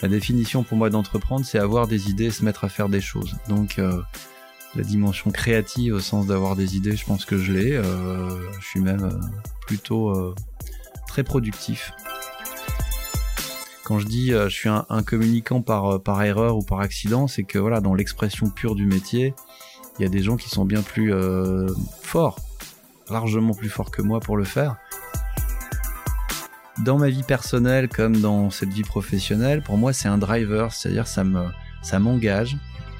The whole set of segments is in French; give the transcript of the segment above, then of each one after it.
La définition pour moi d'entreprendre, c'est avoir des idées se mettre à faire des choses. Donc euh, la dimension créative au sens d'avoir des idées, je pense que je l'ai. Euh, je suis même euh, plutôt très productif. Quand je dis je suis un, un communicant par, par erreur ou par accident, c'est que voilà, dans l'expression pure du métier, il y a des gens qui sont bien plus forts, largement plus forts que moi pour le faire. Dans ma vie personnelle comme dans cette vie professionnelle, pour moi c'est un driver, c'est-à-dire ça me ça m'engage,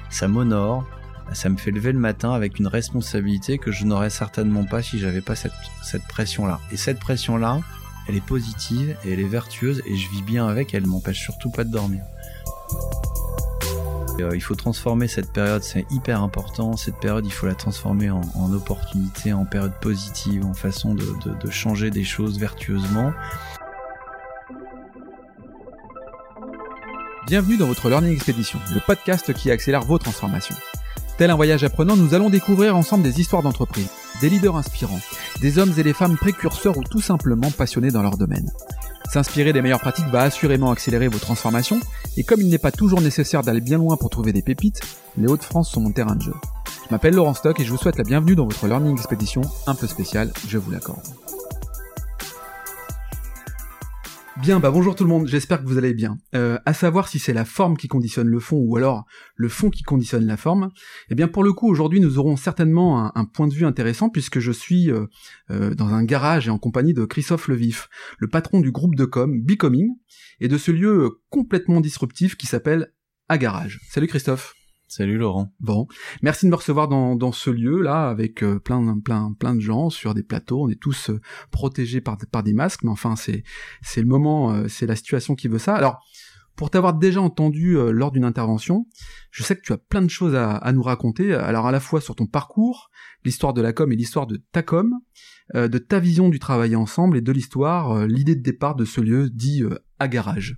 ça m'honore, ça me fait lever le matin avec une responsabilité que je n'aurais certainement pas si j'avais pas cette, cette pression-là. Et cette pression-là, elle est positive et elle est vertueuse et je vis bien avec, elle m'empêche surtout pas de dormir. Euh, il faut transformer cette période, c'est hyper important. Cette période, il faut la transformer en, en opportunité, en période positive, en façon de, de, de changer des choses vertueusement. Bienvenue dans votre Learning Expedition, le podcast qui accélère vos transformations. Tel un voyage apprenant, nous allons découvrir ensemble des histoires d'entreprise, des leaders inspirants, des hommes et des femmes précurseurs ou tout simplement passionnés dans leur domaine. S'inspirer des meilleures pratiques va assurément accélérer vos transformations, et comme il n'est pas toujours nécessaire d'aller bien loin pour trouver des pépites, les Hauts-de-France sont mon terrain de jeu. Je m'appelle Laurent Stock et je vous souhaite la bienvenue dans votre Learning Expedition un peu spéciale, je vous l'accorde. Bien, bah bonjour tout le monde, j'espère que vous allez bien. Euh, à savoir si c'est la forme qui conditionne le fond ou alors le fond qui conditionne la forme, eh bien pour le coup aujourd'hui nous aurons certainement un, point de vue intéressant puisque je suis euh, euh, dans un garage et en compagnie de Christophe Levif, le patron du groupe de com Becoming et de ce lieu euh, complètement disruptif qui s'appelle A Garage. Salut Christophe. Salut Laurent. Bon, merci de me recevoir dans, dans ce lieu là avec euh, plein plein plein de gens sur des plateaux. On est tous euh, protégés par par des masques, mais enfin c'est c'est le moment, euh, c'est la situation qui veut ça. Alors pour t'avoir déjà entendu lors d'une intervention, je sais que tu as plein de choses à, à nous raconter. Alors à la fois sur ton parcours, l'histoire de la com et l'histoire de ta com, de ta vision du travailler ensemble et de l'histoire, euh, l'idée de départ de ce lieu dit euh, à garage.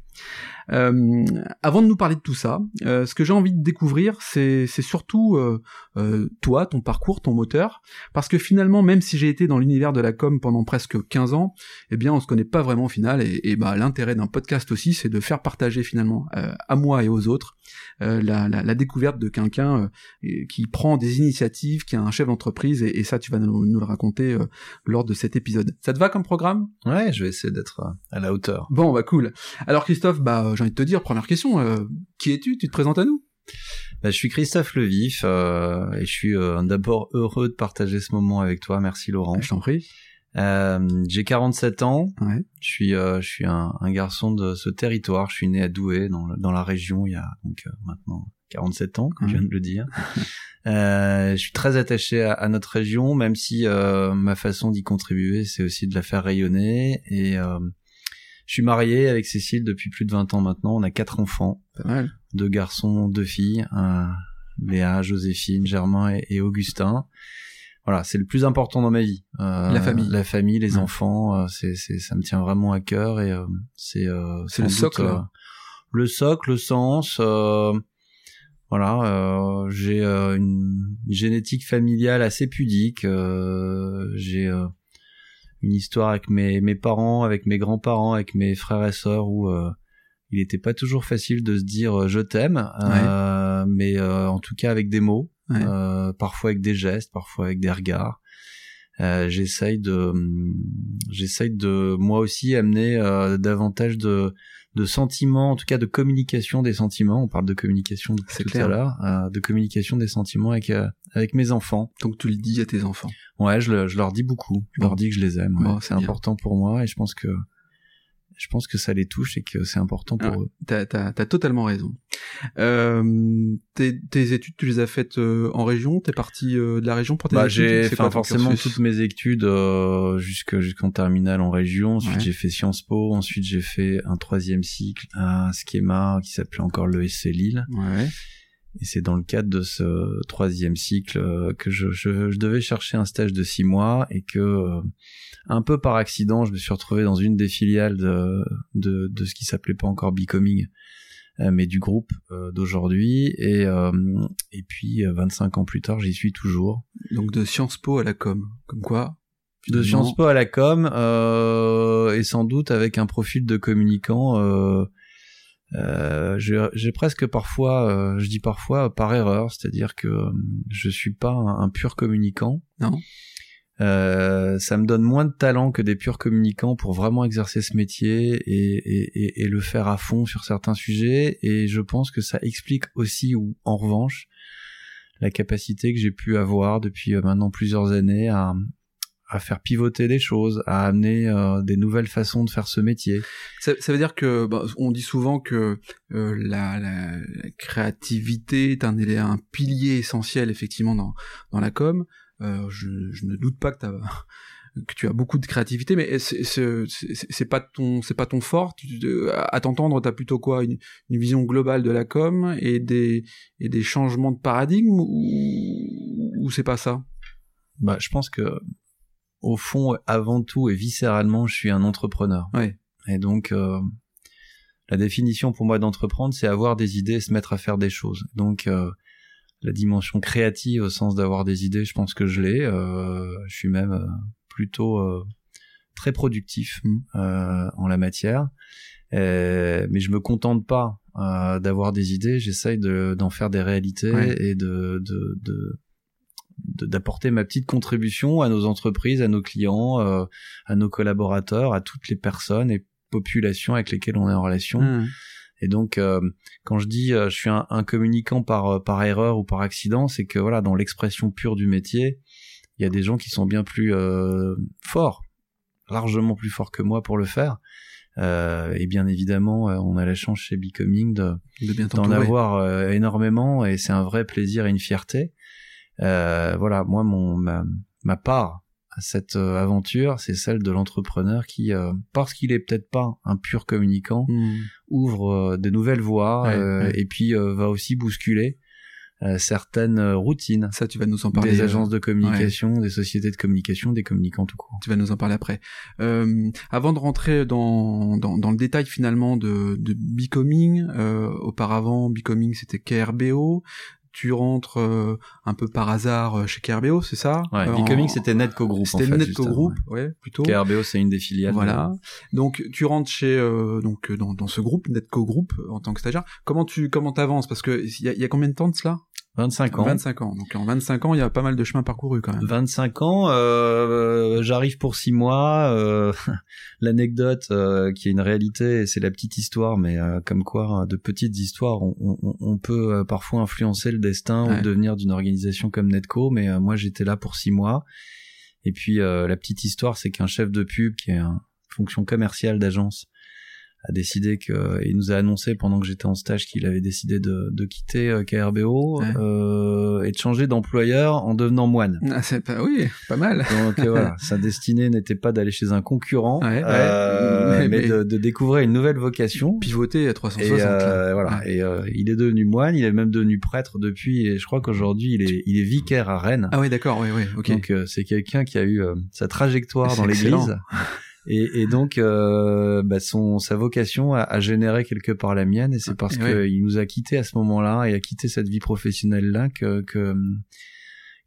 Euh, avant de nous parler de tout ça, euh, ce que j'ai envie de découvrir, c'est surtout euh, euh, toi, ton parcours, ton moteur, parce que finalement, même si j'ai été dans l'univers de la com pendant presque 15 ans, eh bien, on se connaît pas vraiment au final, et, bah l'intérêt d'un podcast aussi, c'est de faire partager finalement euh, à moi et aux autres euh, la, la, découverte de quelqu'un euh, qui prend des initiatives, qui est un chef d'entreprise, et, ça, tu vas nous, nous le raconter euh, lors de cet épisode. Ça te va comme programme? Ouais, je vais essayer d'être euh, à la hauteur. Bon, bah cool. Alors Christophe, bah j'ai envie de te dire, première question, euh, qui es-tu? Tu te présentes à nous? Bah, je suis Christophe Levif euh, et je suis euh, d'abord heureux de partager ce moment avec toi. Merci Laurent. Je t'en prie. Euh, J'ai 47 ans. Ouais. Je suis, euh, je suis un, un garçon de ce territoire. Je suis né à Douai, dans, le- dans la région, il y a donc euh, maintenant 47 ans, comme je viens de le dire. Euh, je suis très attaché à, à notre région, même si euh, ma façon d'y contribuer, c'est aussi de la faire rayonner. Et euh, je suis marié avec Cécile depuis plus de 20 ans maintenant. On a quatre enfants, mal. deux garçons, deux filles, Léa, Joséphine, Germain et, et Augustin. Voilà, c'est le plus important dans ma vie. Euh, La famille. la famille, les Ouais. enfants, euh, c'est, c'est, ça me tient vraiment à cœur et euh, c'est, euh, C'est le doute, socle. euh, le socle, le sens. euh, voilà, euh, j'ai euh, une génétique familiale assez pudique. euh, j'ai euh, une histoire avec mes, mes parents, avec mes grands-parents, avec mes frères et sœurs où euh, il n'était pas toujours facile de se dire je t'aime, euh, mais euh, en tout cas avec des mots, Ouais. euh, parfois avec des gestes, parfois avec des regards. Euh, j'essaye de, hum, j'essaye de moi aussi amener euh, davantage de, de sentiments, en tout cas de communication des sentiments. On parle de communication depuis tout clair. à l'heure, euh, de communication des sentiments avec euh, avec mes enfants. Donc tu le dis à tes enfants. Ouais, je, le- je leur dis beaucoup. Je Bon. leur dis que je les aime. ouais. Bon, c'est important pour moi et je pense que je pense que ça les touche et que c'est important pour eux. T'as as, totalement raison. Euh, tes, tes études, tu les as faites euh, en région? T'es parti euh, de la région pour tes Bah, études? j'ai fait forcément toutes mes études euh, jusque jusqu'en terminale en région. Ensuite, Ouais. j'ai fait Sciences Po. Ensuite, j'ai fait un troisième cycle, un schéma qui s'appelait encore le SC Lille. Ouais. Et c'est dans le cadre de ce troisième cycle euh, que je, je, je devais chercher un stage de six mois et que euh, un peu par accident, je me suis retrouvé dans une des filiales de, de, de ce qui s'appelait pas encore Becoming, euh, mais du groupe euh, d'aujourd'hui. Et, euh, et puis, euh, 25 ans plus tard, j'y suis toujours. Donc de Sciences Po à la com. Comme quoi, de Sciences Po à la com euh, et sans doute avec un profil de communicant. Euh, euh, j'ai presque parfois, euh, je dis parfois par erreur, c'est-à-dire que euh, je suis pas un, pur communicant. Non. Euh, ça me donne moins de talent que des purs communicants pour vraiment exercer ce métier et, et, et, le faire à fond sur certains sujets. Et je pense que ça explique aussi, ou en revanche, la capacité que j'ai pu avoir depuis maintenant plusieurs années à, à faire pivoter des choses, à amener euh, des nouvelles façons de faire ce métier. Ça, ça veut dire que bah, on dit souvent que euh, la, la, créativité est un, un pilier essentiel effectivement dans, dans la com. Euh, je, je, ne doute pas que, as, que tu as beaucoup de créativité, mais c'est pas ton c'est pas ton fort? à t'entendre, t'as plutôt quoi? Une, une, vision globale de la com et des et des changements de paradigme ou, ou c'est pas ça? Bah, je pense que au fond, avant tout et viscéralement, je suis un entrepreneur. Ouais. Et donc, euh, la définition pour moi d'entreprendre, c'est avoir des idées et se mettre à faire des choses. Donc, euh, la dimension créative au sens d'avoir des idées, je pense que je l'ai. Euh, je suis même euh, plutôt euh, très productif mmh. en la matière. mais je me contente pas d'avoir des idées, j'essaye d'en faire des réalités et de, de, de d'apporter ma petite contribution à nos entreprises, à nos clients, euh, à nos collaborateurs, à toutes les personnes et populations avec lesquelles on est en relation. Mmh. Et donc, euh, quand je dis euh, je suis un, un, communicant par par erreur ou par accident, c'est que voilà, dans l'expression pure du métier, il y a des gens qui sont bien plus forts, largement plus forts que moi pour le faire. et bien évidemment, on a la chance chez Becoming de d'en avoir énormément, et c'est un vrai plaisir et une fierté. Euh, voilà, moi, mon ma, part à cette euh, aventure, c'est celle de l'entrepreneur qui, euh, parce qu'il est peut-être pas un pur communicant, hmm. ouvre de nouvelles voies et puis va aussi bousculer certaines routines. Ça, tu vas nous en parler. Des agences de communication, des sociétés de communication, des communicants tout court. Tu vas nous en parler après. Euh, avant de rentrer dans, dans, dans, le détail finalement de, de Becoming, euh, auparavant Becoming c'était KRBO, tu rentres euh, un peu par hasard euh, chez KRBO, c'est ça? Ouais, euh, c'était Netco Group C'était Netco Group, ouais. plutôt. KRBO, c'est une des filiales. Voilà. Donc tu rentres chez donc dans, dans ce groupe Netco Group en tant que stagiaire. Comment tu comment t'avances? Parce que il y a, y a combien de temps de cela? 25 ans. 25 ans. Donc en 25 ans, il y a pas mal de chemin parcouru quand même. 25 ans, euh, j'arrive pour 6 mois. Euh, L'anecdote euh, qui est une réalité, c'est la petite histoire, mais euh, comme quoi, de petites histoires, on, on, on peut parfois influencer le destin ou devenir d'une organisation comme Netco. Mais euh, moi, j'étais là pour 6 mois. Et puis la petite histoire, c'est qu'un chef de pub qui est une fonction commerciale d'agence a décidé que il nous a annoncé pendant que j'étais en stage qu'il avait décidé de, de quitter euh, KRBO euh, et de changer d'employeur en devenant moine. Ah, c'est pas oui, pas mal. Donc euh, voilà, sa destinée n'était pas d'aller chez un concurrent, euh, mais, de, de, découvrir une nouvelle vocation, pivoter à 360. Et euh, voilà, et il est devenu moine, il est même devenu prêtre depuis, et je crois qu'aujourd'hui il est il est vicaire à Rennes. Ah oui, d'accord, oui, oui, ok. Donc c'est quelqu'un qui a eu sa trajectoire dans l'Église. Et, et donc, euh, bah son, sa vocation a, a, généré quelque part la mienne, et c'est parce qu'il nous a quittés à ce moment-là et a quitté cette vie professionnelle-là que, que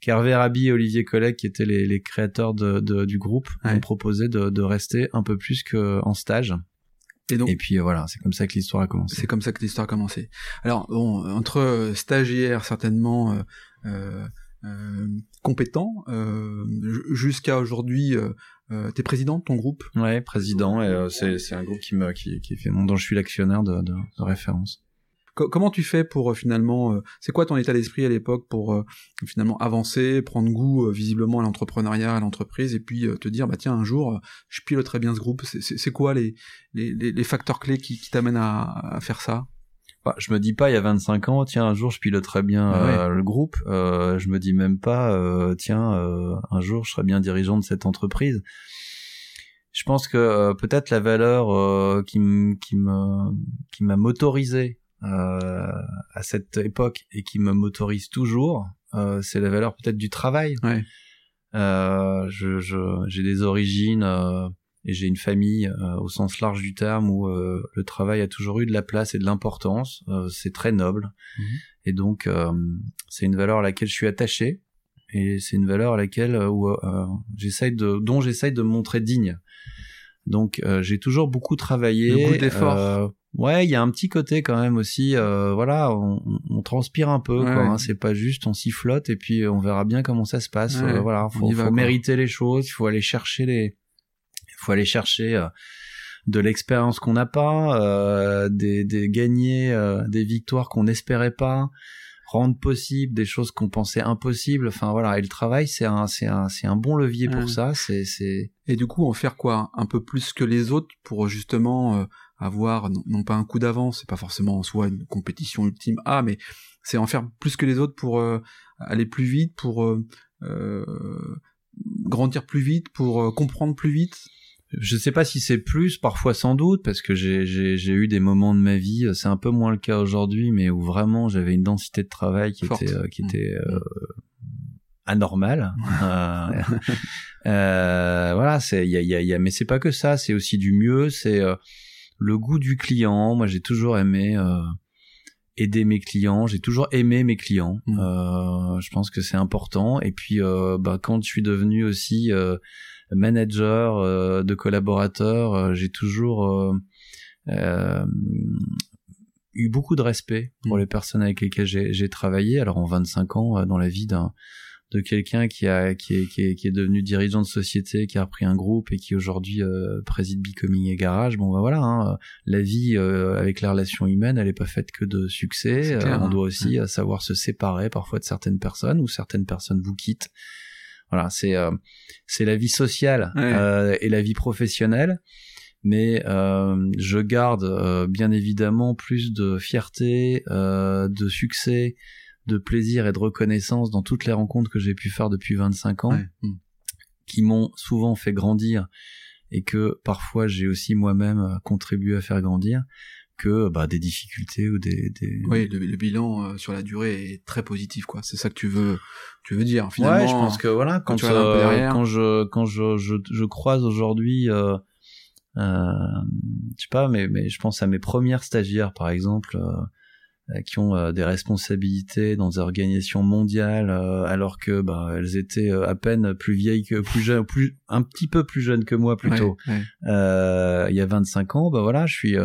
qu'Hervé Rabi et Olivier Colleg, qui étaient les, les créateurs de, de, du groupe, ont proposé de, de rester un peu plus qu'en stage. Et, donc, et puis voilà, c'est comme ça que l'histoire a commencé. C'est comme ça que l'histoire a commencé. Alors bon, entre stagiaires certainement euh, euh, euh compétents, euh, jusqu'à aujourd'hui euh, T'es président de ton groupe Ouais, président. Et euh, c'est un groupe qui me qui qui fait dont je suis l'actionnaire de, de, de, référence. comment tu fais pour euh, finalement C'est quoi ton état d'esprit à l'époque pour finalement avancer, prendre goût visiblement à l'entrepreneuriat, à l'entreprise, et puis te dire bah tiens un jour je piloterai bien ce groupe. C'est quoi les, les les facteurs clés qui, qui t'amènent à, à faire ça? Bah, je me dis pas il y a 25 ans, tiens un jour je piloterai bien euh, le groupe. Euh, je me dis même pas, euh, tiens euh, un jour je serai bien dirigeant de cette entreprise. Je pense que euh, peut-être la valeur qui qui me qui m'a motorisé à cette époque et qui me motorise toujours, c'est la valeur peut-être du travail. Ouais. je j'ai des origines et j'ai une famille euh, au sens large du terme où euh, le travail a toujours eu de la place et de l'importance. Euh, c'est très noble. Mhm. Et donc, c'est une valeur à laquelle je suis attaché. et c'est une valeur à laquelle où j'essaye de dont j'essaye de me montrer digne. Donc j'ai toujours beaucoup travaillé. Beaucoup d'efforts. Ouais, il y a un petit côté quand même aussi. voilà, on, on, transpire un peu. quoi, hein, c'est pas juste on sifflote et puis on verra bien comment ça se passe. voilà, faut, faut mériter les choses. Il faut aller chercher les. Il faut aller chercher de l'expérience qu'on n'a pas, euh, des, des gagner euh, des victoires qu'on n'espérait pas, rendre possible des choses qu'on pensait impossibles. Enfin voilà, et le travail c'est un c'est un c'est un bon levier pour ça. C'est c'est et du coup en faire quoi? Un peu plus que les autres pour justement euh, avoir non, pas un coup d'avance, c'est pas forcément en soi une compétition ultime. Ah mais c'est en faire plus que les autres pour aller plus vite, pour grandir plus vite, pour comprendre plus vite je sais pas si c'est plus, parfois sans doute, parce que j'ai, eu des moments de ma vie, c'est un peu moins le cas aujourd'hui, mais où vraiment j'avais une densité de travail qui était, euh, qui était euh, anormale. Euh, euh, voilà, c'est, y a, y, a, y a, mais c'est pas que ça, c'est aussi du mieux, c'est le goût du client. Moi, j'ai toujours aimé aider mes clients. J'ai toujours aimé mes clients. Mm. Euh, je pense que c'est important. Et puis, euh, bah, quand je suis devenu aussi euh, manager euh, de collaborateurs, euh, j'ai toujours euh, eu beaucoup de respect pour mm. les personnes avec lesquelles j'ai travaillé. Alors en 25 ans, dans la vie d'un de quelqu'un qui a qui est, qui est, qui est devenu dirigeant de société, qui a repris un groupe et qui aujourd'hui euh, préside Becoming et Garage. Bon, bah voilà, hein, la vie avec les relations humaines, elle est pas faite que de succès. on hein. doit aussi savoir se séparer parfois de certaines personnes ou certaines personnes vous quittent voilà, c'est euh, c'est la vie sociale euh, et la vie professionnelle. Mais euh, je garde euh, bien évidemment plus de fierté, euh, de succès, de plaisir et de reconnaissance dans toutes les rencontres que j'ai pu faire depuis 25 ans, mm. qui m'ont souvent fait grandir et que parfois j'ai aussi moi-même contribué à faire grandir que bah, des difficultés ou des, des... oui le, bilan euh, sur la durée est très positif quoi. C'est ça que tu veux tu veux dire finalement ouais je pense que voilà quand, quand, euh, quand je quand je je, je croise aujourd'hui euh, euh, je sais pas mais mais je pense à mes premières stagiaires par exemple euh, qui ont des responsabilités dans des organisations mondiales alors que bah elles étaient à peine plus vieilles que plus jeunes plus un petit peu plus jeunes que moi plutôt. Il y a 25 ans bah voilà je suis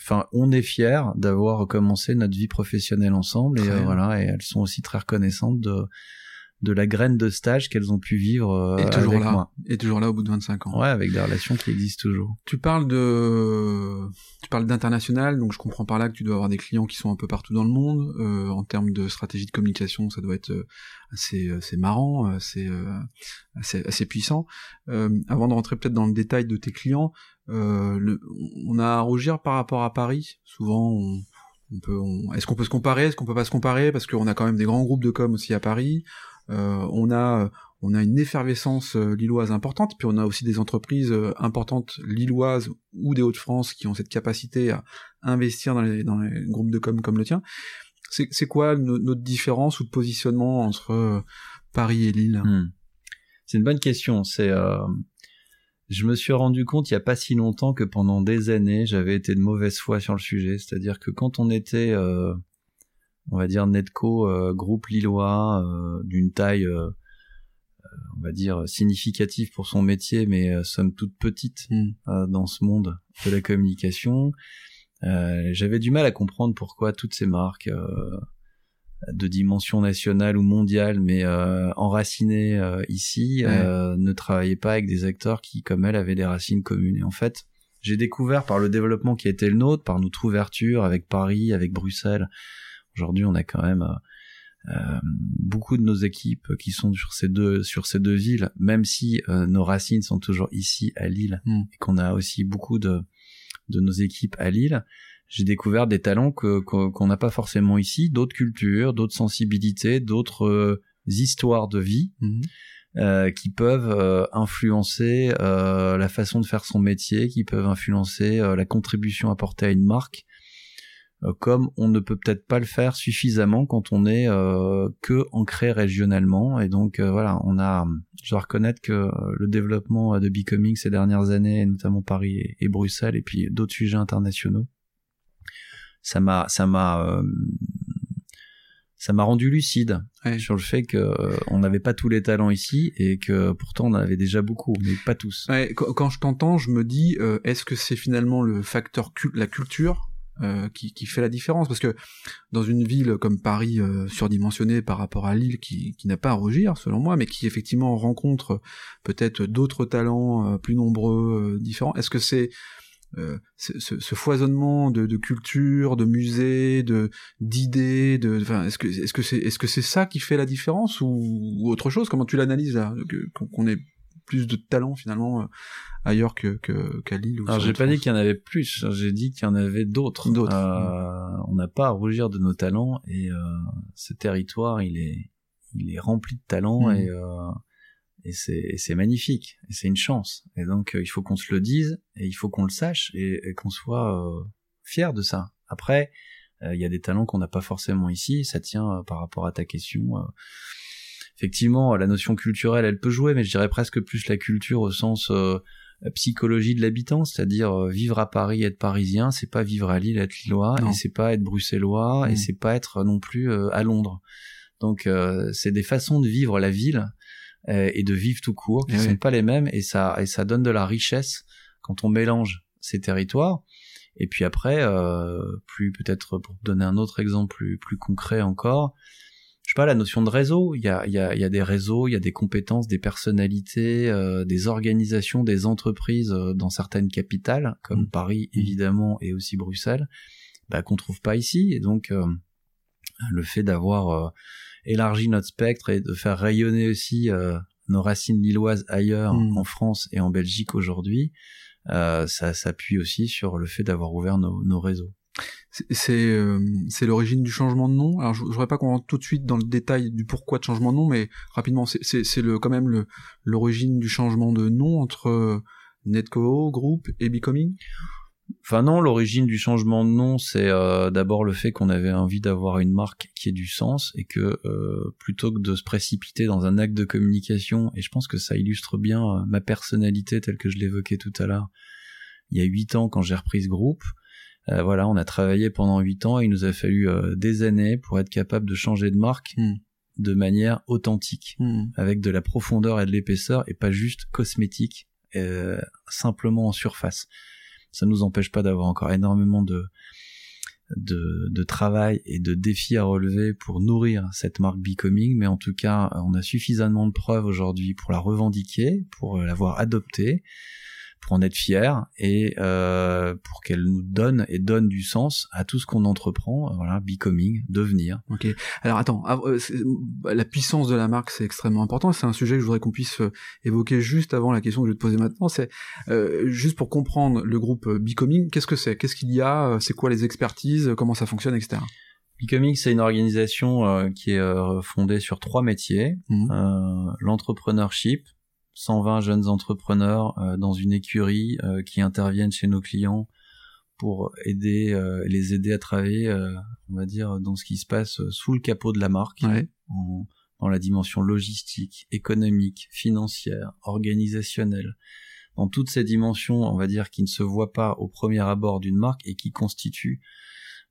enfin, on est fiers d'avoir commencé notre vie professionnelle ensemble et euh, voilà, et elles sont aussi très reconnaissantes de de la graine de stage qu'elles ont pu vivre euh, et toujours là, Et toujours là au bout de 25 ans. Ouais, avec des relations qui existent toujours. Tu parles de, tu parles d'international, donc je comprends par là que tu dois avoir des clients qui sont un peu partout dans le monde. Euh, en termes de stratégie de communication, ça doit être euh, assez, assez marrant, assez, assez, assez puissant. avant de rentrer peut-être dans le détail de tes clients, le, on a à rougir par rapport à Paris. Souvent, on, on peut, est-ce qu'on peut se comparer, est-ce qu'on peut pas se comparer? Parce qu'on a quand même des grands groupes de com aussi à Paris. Euh, on a on a une effervescence euh, lilloise importante, puis on a aussi des entreprises euh, importantes lilloises ou des Hauts-de-France qui ont cette capacité à investir dans les, dans les groupes de com comme le tien. C'est quoi notre différence ou positionnement entre Paris et Lille? Hmm. C'est une bonne question. C'est je me suis rendu compte il y a pas si longtemps que pendant des années j'avais été de mauvaise foi sur le sujet. C'est-à-dire que quand on était on va dire Netco euh, groupe lillois euh, d'une taille euh, on va dire significative pour son métier mais somme toute petite mm. dans ce monde de la communication j'avais du mal à comprendre pourquoi toutes ces marques de dimension nationale ou mondiale, mais enracinées ici, ne travaillaient pas avec des acteurs qui, comme elles, avaient des racines communes. Et en fait, j'ai découvert par le développement qui a été le nôtre, par notre ouverture avec Paris, avec Bruxelles, Aujourd'hui, on a quand même euh, euh, beaucoup de nos équipes qui sont sur ces deux sur ces deux villes, même si euh, nos racines sont toujours ici à Lille hmm. et qu'on a aussi beaucoup de de nos équipes à Lille. J'ai découvert des talents que qu'on n'a pas forcément ici, d'autres cultures, d'autres sensibilités, d'autres histoires de vie. Hmm. qui peuvent influencer la façon de faire son métier, qui peuvent influencer la contribution apportée à une marque, euh, comme on ne peut peut-être pas le faire suffisamment quand on est euh, que ancré régionalement et donc euh, voilà on a je dois reconnaître que le développement de Becoming ces dernières années notamment Paris et, Bruxelles et puis d'autres sujets internationaux ça m'a ça m'a ça m'a rendu lucide sur le fait que euh, on n'avait pas tous les talents ici et que pourtant on en avait déjà beaucoup, mais pas tous. Ouais, quand je t'entends, je me dis, euh, est-ce que c'est finalement le facteur la culture euh, qui, qui, fait la différence? Parce que dans une ville comme Paris, surdimensionnée par rapport à Lille, qui, qui n'a pas à rougir, selon moi, mais qui effectivement rencontre peut-être d'autres talents plus nombreux, différents, est-ce que c'est euh, ce, ce, foisonnement de, de, culture, de musées, de d'idées, de, enfin, est-ce que est-ce que c'est est-ce que c'est ça qui fait la différence ou, autre chose? Comment tu l'analyses là Qu'on ait plus de talent finalement euh, ailleurs que qu'à Lille Alors j'ai pas dit qu'il y en avait plus, j'ai dit qu'il y en avait d'autres. D'autres. Euh, on n'a pas à rougir de nos talents et euh, ce territoire il est il est rempli de talents mmh. et euh, et c'est magnifique. Et c'est une chance. Et donc euh, il faut qu'on se le dise et il faut qu'on le sache et, qu'on soit euh, fier de ça. Après euh, il y a des talents qu'on n'a pas forcément ici. Ça tient par rapport à ta question effectivement la notion culturelle elle peut jouer mais je dirais presque plus la culture au sens psychologie de l'habitant, c'est-à-dire vivre à Paris, être parisien, c'est pas vivre à Lille, être lillois, et c'est pas être bruxellois, et mmh. c'est pas être non plus à Londres. Donc c'est des façons de vivre la ville euh, et de vivre tout court, qui ne sont pas les mêmes, et ça, et ça donne de la richesse quand on mélange ces territoires. Et puis après, euh, plus peut-être pour donner un autre exemple plus, plus concret encore, je sais pas, la notion de réseau. Il y a, il y a, il y a des réseaux, il y a des compétences, des personnalités, euh, des organisations, des entreprises euh, dans certaines capitales, comme mmh. Paris évidemment et aussi Bruxelles, bah, qu'on trouve pas ici. Et donc, euh, le fait d'avoir élargi notre spectre et de faire rayonner aussi euh, nos racines lilloises ailleurs, hmm. en France et en Belgique aujourd'hui, euh, ça s'appuie aussi sur le fait d'avoir ouvert nos, nos réseaux. C'est euh, l'origine du changement de nom? Alors je, voudrais pas qu'on rentre tout de suite dans le détail du pourquoi de changement de nom, mais rapidement, c'est le quand même l'origine du changement de nom entre Netco Group et Becoming? Enfin non, l'origine du changement de nom, c'est euh, d'abord le fait qu'on avait envie d'avoir une marque qui ait du sens et que euh, plutôt que de se précipiter dans un acte de communication, et je pense que ça illustre bien euh, ma personnalité telle que je l'évoquais tout à l'heure, il y a huit ans quand j'ai repris ce groupe, voilà, on a travaillé pendant huit ans et il nous a fallu des années pour être capable de changer de marque hmm. de manière authentique, hmm. avec de la profondeur et de l'épaisseur et pas juste cosmétique, simplement en surface ça nous empêche pas d'avoir encore énormément de, travail et de défis à relever pour nourrir cette marque Becoming, mais en tout cas, on a suffisamment de preuves aujourd'hui pour la revendiquer, pour l'avoir adoptée, pour en être fier et euh, pour qu'elle nous donne et donne du sens à tout ce qu'on entreprend. Voilà, becoming, devenir. Ok. Alors attends, euh, la puissance de la marque c'est extrêmement important. C'est un sujet que je voudrais qu'on puisse euh, évoquer juste avant la question que je vais te poser maintenant. C'est euh, juste pour comprendre le groupe Becoming. Qu'est-ce que c'est? Qu'est-ce qu'il y a? C'est quoi les expertises? Comment ça fonctionne, etc. Becoming, c'est une organisation qui est fondée sur trois métiers mmh. l'entrepreneurship, 120 jeunes entrepreneurs euh, dans une écurie euh, qui interviennent chez nos clients pour aider euh, les aider à travailler on va dire dans ce qui se passe sous le capot de la marque dans la dimension logistique économique financière organisationnelle dans toutes ces dimensions on va dire qui ne se voient pas au premier abord d'une marque et qui constituent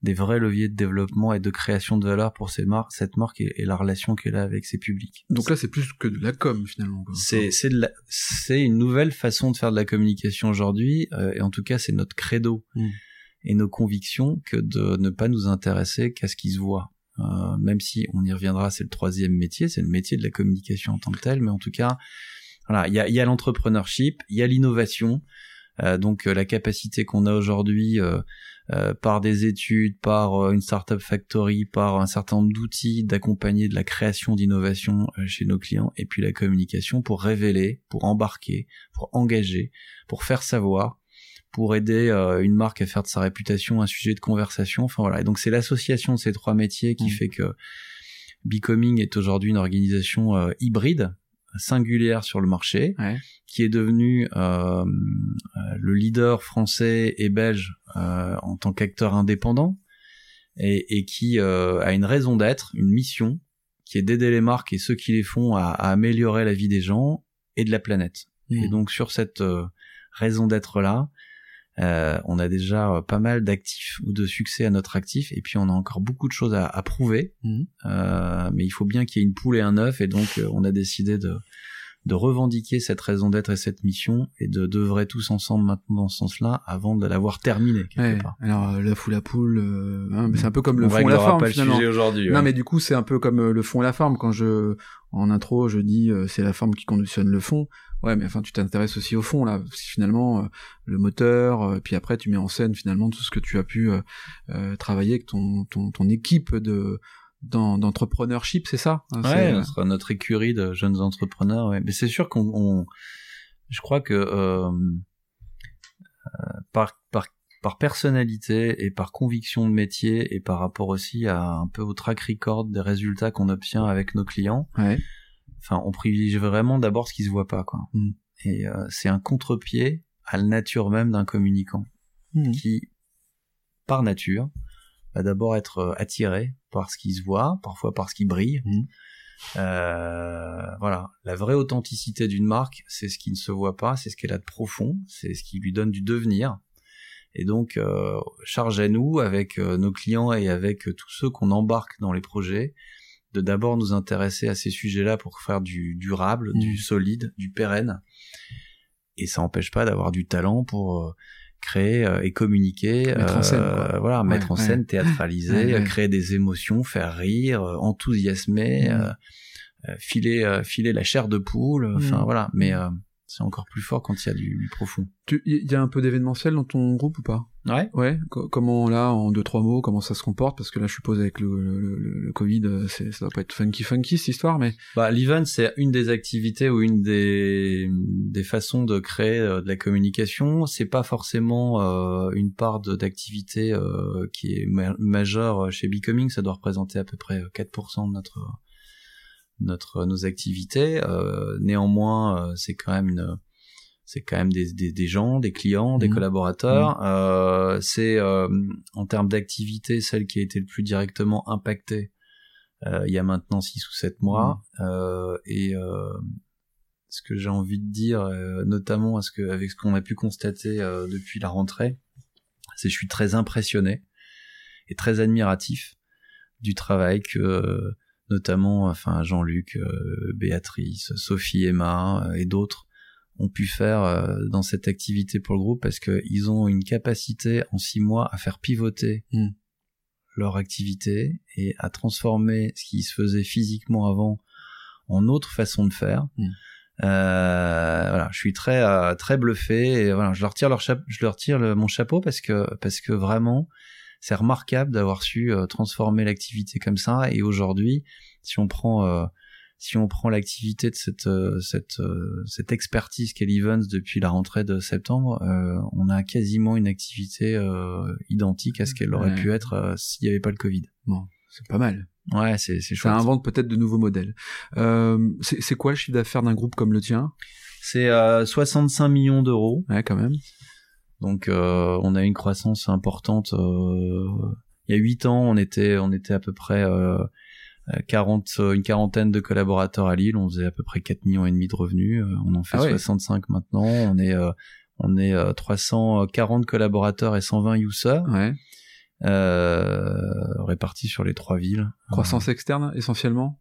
des vrais leviers de développement et de création de valeur pour ces marques, cette marque et, la relation qu'elle a avec ses publics. Donc là, c'est plus que de la com finalement. C'est une nouvelle façon de faire de la communication aujourd'hui, euh, et en tout cas, c'est notre credo hmm. et nos convictions que de ne pas nous intéresser qu'à ce qui se voit. Euh, même si on y reviendra, c'est le troisième métier, c'est le métier de la communication en tant que tel, mais en tout cas, voilà, il y a, y a l'entrepreneurship, il y a l'innovation, euh, donc euh, la capacité qu'on a aujourd'hui euh, par des études, par euh, une startup factory, par un certain nombre d'outils d'accompagner de la création d'innovation euh, chez nos clients, et puis la communication pour révéler, pour embarquer, pour engager, pour faire savoir, pour aider une marque à faire de sa réputation un sujet de conversation. Enfin voilà. Et donc c'est l'association de ces trois métiers qui mmh. fait que Becoming est aujourd'hui une organisation hybride singulière sur le marché, qui est devenu euh, euh, le leader français et belge euh, en tant qu'acteur indépendant, et, et qui euh, a une raison d'être, une mission, qui est d'aider les marques et ceux qui les font à, à, améliorer la vie des gens et de la planète. Et mmh. donc sur cette euh, raison d'être là, Euh, on a déjà euh, pas mal d'actifs ou de succès à notre actif, et puis on a encore beaucoup de choses à, à prouver. Mhm. Euh, mais il faut bien qu'il y ait une poule et un œuf, et donc euh, on a décidé de, de revendiquer cette raison d'être et cette mission, et de d'œuvrer tous ensemble maintenant dans ce sens-là, avant de l'avoir terminée quelque Ouais. part. Alors euh, l'œuf ou la poule, euh, hein, mais c'est un peu comme le on fond et la forme pas le finalement. sujet aujourd'hui. Non ouais. mais du coup c'est un peu comme euh, le fond et la forme quand je en intro je dis euh, c'est la forme qui conditionne le fond. Ouais mais enfin tu t'intéresses aussi au fond là parce que finalement euh, le moteur euh, puis après tu mets en scène finalement tout ce que tu as pu euh, euh, travailler avec ton ton ton équipe de d'en- d'entrepreneurship c'est ça hein, Ouais, euh, notre, notre écurie de jeunes entrepreneurs. Ouais. Mais c'est sûr qu'on, on- je crois que euh, euh, par, par, par personnalité et par conviction de métier et par rapport aussi à un peu au track record des résultats qu'on obtient avec nos clients, ouais enfin, on privilégie vraiment d'abord ce qui se voit pas, quoi. Mm. Et euh, c'est un contre-pied à la nature même d'un communicant Mhm. qui, par nature, va d'abord être euh, attiré par ce qui se voit, parfois par ce qui brille. Mhm. Euh, voilà, la vraie authenticité d'une marque, c'est ce qui ne se voit pas, c'est ce qu'elle a de profond, c'est ce qui lui donne du devenir. Et donc, euh, charge à nous, avec euh, nos clients et avec tous ceux qu'on embarque dans les projets, de d'abord nous intéresser à ces sujets-là pour faire du durable, du solide, du pérenne. Et ça n'empêche pas d'avoir du talent pour euh, créer euh, et communiquer, Mettre en scène, quoi. voilà, Ouais, mettre en ouais. scène, théâtraliser, Ouais, créer des émotions, faire rire, euh, enthousiasmer, euh, euh, filer, euh, filer la chair de poule, enfin Mhm. voilà. Mais euh, c'est encore plus fort quand il y a du, du profond. Tu- il y a un peu d'événementiel dans ton groupe ou pas? Ouais. Ouais, co- comment là, en deux trois mots, comment ça se comporte? Parce que là, je suppose avec le, le, le- le Covid, euh, c'est, ça doit pas être funky funky cette histoire, mais Bah, l'event, c'est une des activités ou une des, des façons de créer euh, de la communication. C'est pas forcément euh, une part d'activité euh, qui est ma- majeure chez Becoming. Ça doit représenter à peu près 4% de notre notre nos activités. Euh, néanmoins, euh, c'est quand même une c'est quand même des, des, des gens, des clients, des Mhm. collaborateurs. Euh, c'est euh, en termes d'activité celle qui a été le plus directement impactée euh, il y a maintenant 6 ou 7 mois. Euh, et euh, ce que j'ai envie de dire, euh, notamment à ce que, avec ce qu'on a pu constater euh, depuis la rentrée, c'est que je suis très impressionné et très admiratif du travail que euh, notamment enfin Jean-Luc, euh, Béatrice, Sophie, Emma euh, et d'autres ont pu faire euh, dans cette activité pour le groupe parce qu'ils ont une capacité en six mois à faire pivoter Mm. leur activité et à transformer ce qui se faisait physiquement avant en autre façon de faire. Mm. Euh, voilà, je suis très très bluffé et voilà, je leur tire leur chape- je leur tire le- mon chapeau parce que parce que vraiment c'est remarquable d'avoir su euh, transformer l'activité comme ça et aujourd'hui si on prend euh, si on prend l'activité de cette euh, cette cette expertise qu'est depuis la rentrée de septembre, on a quasiment une activité identique à ce qu'elle aurait Ouais. pu être s'il n'y avait pas le Covid. bon, c'est pas mal. Ouais, c'est c'est Ça chouette. invente peut-être de nouveaux modèles. C'est, quoi le chiffre d'affaires d'un groupe comme le tien? C'est euh, 65 millions d'euros. Ouais, quand même. Donc euh, on a une croissance importante. euh, il y a 8 ans, on était on était à peu près euh, 40 euh, une quarantaine de collaborateurs à Lille, on faisait à peu près 4 millions et demi de revenus, on en fait Ah ouais. 65 maintenant, on est euh, on est euh, 340 collaborateurs et 120 users Ouais. euh, répartis sur les trois villes. Croissance externe essentiellement?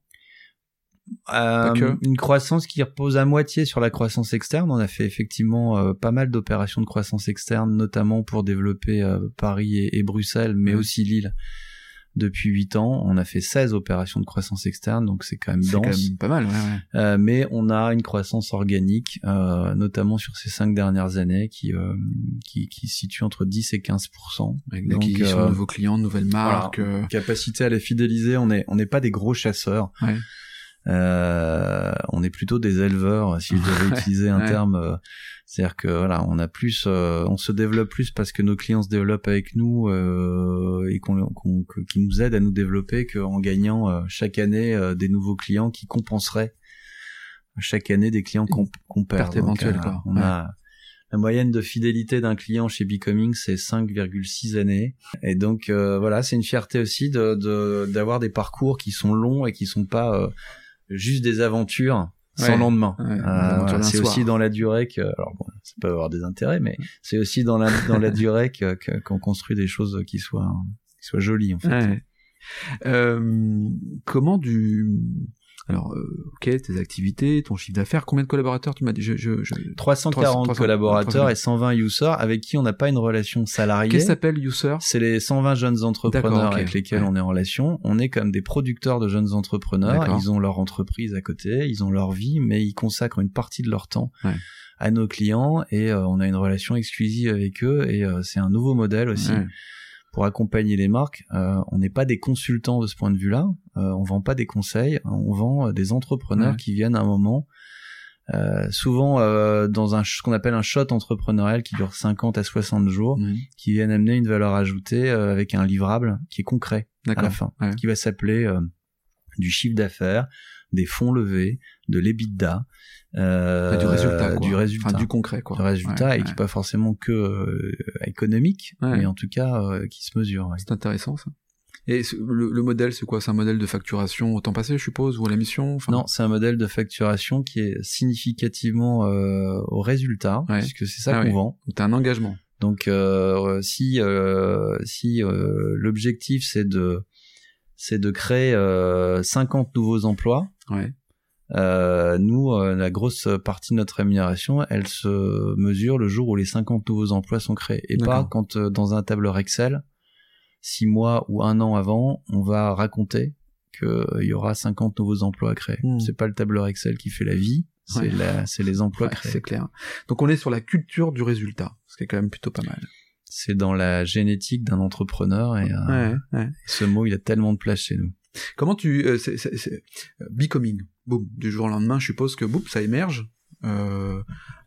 Euh, une croissance qui repose à moitié sur la croissance externe. On a fait effectivement euh, pas mal d'opérations de croissance externe, notamment pour développer euh, Paris et, et Bruxelles, mais Ouais. aussi Lille. Depuis 8 ans, on a fait 16 opérations de croissance externe, donc c'est quand même C'est quand dense. même pas mal. Ouais, ouais. Euh, mais on a une croissance organique, euh, notamment sur ces 5 dernières années, qui, euh, qui, qui se situe entre 10 et 15 Avec Donc, de nouveaux clients, de nouvelles marques. euh, capacité à les fidéliser. On est on n'est pas des gros chasseurs. Ouais. Euh, on est plutôt des éleveurs, si je devais utiliser un ouais. terme. euh, C'est-à-dire que voilà, on a plus, euh, on se développe plus parce que nos clients se développent avec nous euh, et qu'on, qu'on- que- qui nous aident à nous développer qu'en gagnant euh, chaque année euh, des nouveaux clients qui compenseraient chaque année des clients qu'on, qu'on perd. Quoi. On Ouais. a la moyenne de fidélité d'un client chez Becoming, c'est 5,6 années. Et donc euh, voilà, c'est une fierté aussi de, de- d'avoir des parcours qui sont longs et qui sont pas euh, juste des aventures sans lendemain. Euh, c'est aussi dans la durée que, alors bon, ça peut avoir des intérêts, mais c'est aussi dans la dans la durée que qu'on construit des choses qui soient qui soient jolies en fait. Euh, comment du alors, euh, ok, tes activités, ton chiffre d'affaires, combien de collaborateurs tu m'as dit? Je, je, 340 collaborateurs et 120 users avec qui on n'a pas une relation salariée. Qu'est-ce que s'appelle user? C'est les 120 jeunes entrepreneurs avec lesquels on est en relation. On est comme des producteurs de jeunes entrepreneurs. Ils ont leur entreprise à côté, ils ont leur vie, mais ils consacrent une partie de leur temps. à nos clients et euh, on a une relation exclusive avec eux et euh, c'est un nouveau modèle aussi pour accompagner les marques. Euh, on n'est pas des consultants de ce point de vue-là. Euh, on vend pas des conseils. On vend euh, des entrepreneurs qui viennent à un moment, euh, souvent dans un ce qu'on appelle un shot entrepreneurial qui dure 50 à 60 jours, mmh. qui viennent amener une valeur ajoutée avec un livrable qui est concret à la fin, qui va s'appeler du chiffre d'affaires, des fonds levés, de l'EBITDA, euh, du résultat, du résultat, du concret, quoi. Du résultat et qui pas forcément que euh, économique, mais en tout cas euh, qui se mesure. C'est intéressant ça. Et le, modèle, c'est quoi? C'est un modèle de facturation au temps passé, je suppose, ou à la mission? Non, c'est un modèle de facturation qui est significativement euh, au résultat, puisque c'est ça ah qu'on vend. T'as un engagement. Donc, si si l'objectif c'est de c'est de créer 50 nouveaux emplois. Ouais. Euh, nous, euh, la grosse partie de notre rémunération, elle se mesure le jour où les 50 nouveaux emplois sont créés, et pas quand euh, dans un tableur Excel, six mois ou un an avant, on va raconter qu'il y aura 50 nouveaux emplois à créer. Hmm. C'est pas le tableur Excel qui fait la vie, c'est c'est les emplois créés. C'est clair. Donc on est sur la culture du résultat, ce qui est quand même plutôt pas mal. C'est dans la génétique d'un entrepreneur et ce mot il a tellement de place chez nous. Comment tu euh, c'est, becoming boum, du jour au lendemain, je suppose que boum, ça émerge. Euh,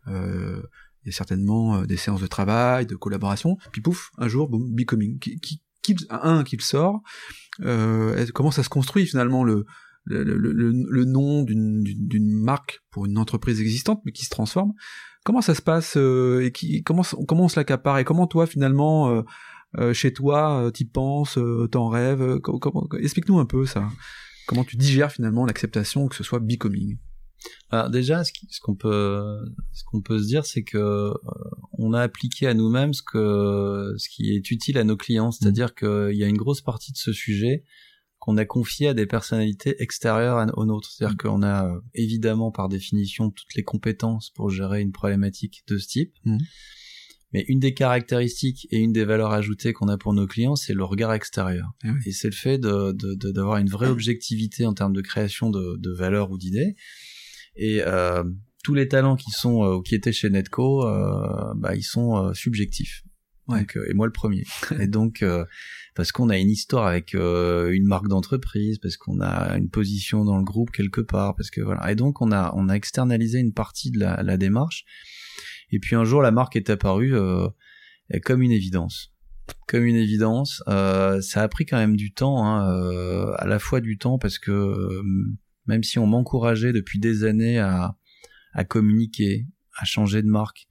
euh, il y a certainement euh, des séances de travail, de collaboration, puis pouf, un jour, boum, becoming. Qui, qui, qui un, qui sort. Euh, comment ça se construit finalement le, le, le, le nom d'une, d'une marque pour une entreprise existante, mais qui se transforme? Comment ça se passe euh, et qui, comment, comment on se l'accapare et comment toi finalement euh, euh chez toi, t'y penses, t'en rêves Explique-nous un peu ça. Comment tu digères finalement l'acceptation que ce soit becoming alors déjà, ce qu'on peut, ce qu'on peut se dire, c'est que euh, on a appliqué à nous-mêmes ce que, ce qui est utile à nos clients, c'est-à-dire qu'il y a une grosse partie de ce sujet qu'on a confié à des personnalités extérieures aux nôtres. C'est-à-dire mm. qu'on a euh, évidemment par définition toutes les compétences pour gérer une problématique de ce type. Mm. Mais une des caractéristiques et une des valeurs ajoutées qu'on a pour nos clients, c'est le regard extérieur. Eh et c'est le fait d'avoir de, de, une vraie objectivité en termes de création de, de valeurs ou d'idées. Et euh, tous les talents qui sont euh, qui étaient chez Netco, euh, bah, ils sont euh, subjectifs. Ouais. Donc, euh, et moi le premier. et donc parce qu'on a une histoire avec une marque d'entreprise, parce qu'on a une position dans le groupe quelque part, parce que voilà. Et donc on a on a externalisé une partie de la, la démarche et puis un jour, la marque est apparue euh, comme une évidence. Comme une évidence. Euh, ça a pris quand même du temps, hein, euh, à la fois du temps parce que euh, même si on m'encourageait depuis des années à, à communiquer, à changer de marque,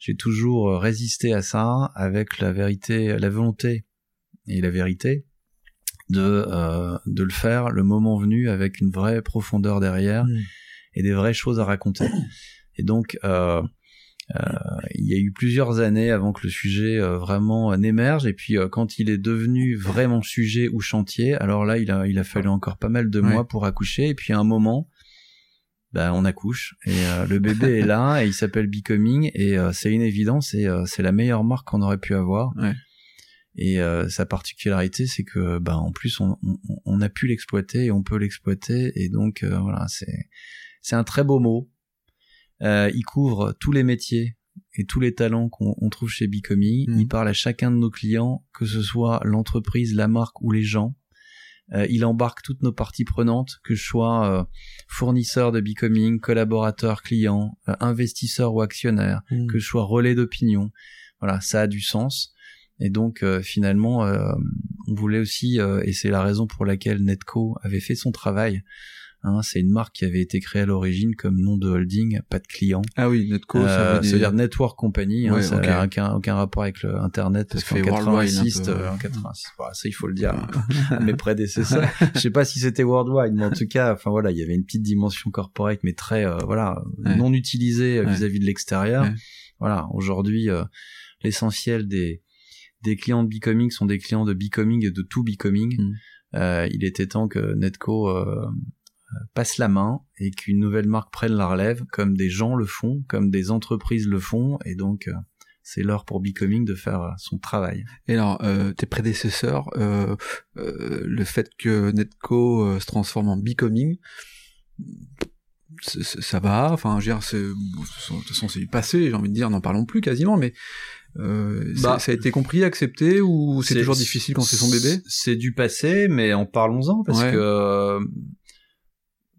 j'ai toujours résisté à ça avec la vérité, la volonté et la vérité de euh, de le faire le moment venu avec une vraie profondeur derrière mmh. et des vraies choses à raconter. Et donc euh, euh, il y a eu plusieurs années avant que le sujet euh, vraiment euh, n'émerge et puis quand il est devenu vraiment sujet ou chantier, alors là il a il a fallu encore pas mal de mois pour accoucher et puis à un moment ben on accouche et le bébé est là et il s'appelle Becoming et c'est une évidence et c'est la meilleure marque qu'on aurait pu avoir. Ouais. Et sa particularité, c'est que, ben, en plus, on, on, on a pu l'exploiter et on peut l'exploiter. Et donc, voilà, c'est c'est un très beau mot. Euh, il couvre tous les métiers et tous les talents qu'on trouve chez Becoming. Mm. Il parle à chacun de nos clients, que ce soit l'entreprise, la marque ou les gens. Euh, il embarque toutes nos parties prenantes, que je sois euh, fournisseur de Becoming, collaborateur, client, euh, investisseur ou actionnaire, mm. que je sois relais d'opinion. Voilà, ça a du sens. Et donc euh, finalement, on voulait aussi, et c'est la raison pour laquelle Netco avait fait son travail, Hein, c'est une marque qui avait été créée à l'origine comme nom de holding, pas de client. Ah oui, Netco, ça Euh, veut dire... C'est-à-dire Network Company, hein, ça n'a aucun, aucun rapport avec le Internet, parce Ça qu'en fait worldwide 86, un peu. euh, en 86, voilà, ça il faut le dire à mes prédécesseurs. Je sais pas si c'était worldwide, mais en tout cas, enfin voilà, il y avait une petite dimension corporate, mais très, euh, voilà, Ouais. non utilisée euh, vis-à-vis de l'extérieur. Voilà, aujourd'hui, euh, l'essentiel des des clients de Becoming sont des clients de Becoming et de tout Becoming. Mm. Euh, il était temps que Netco euh, passe la main et qu'une nouvelle marque prenne la relève, comme des gens le font, comme des entreprises le font, et donc euh, c'est l'heure pour Becoming de faire euh, son travail. Et alors, euh, tes prédécesseurs, euh, euh, le fait que Netco euh, se transforme en Becoming, ça va, enfin, je veux dire, c'est, bon, de toute façon, c'est du passé, j'ai envie de dire, n'en parlons plus quasiment, mais euh, Bah, ça, ça a été compris, accepté, ou c'est toujours difficile quand c'est son bébé? C'est du passé, mais en parlons-en parce Ouais. que euh,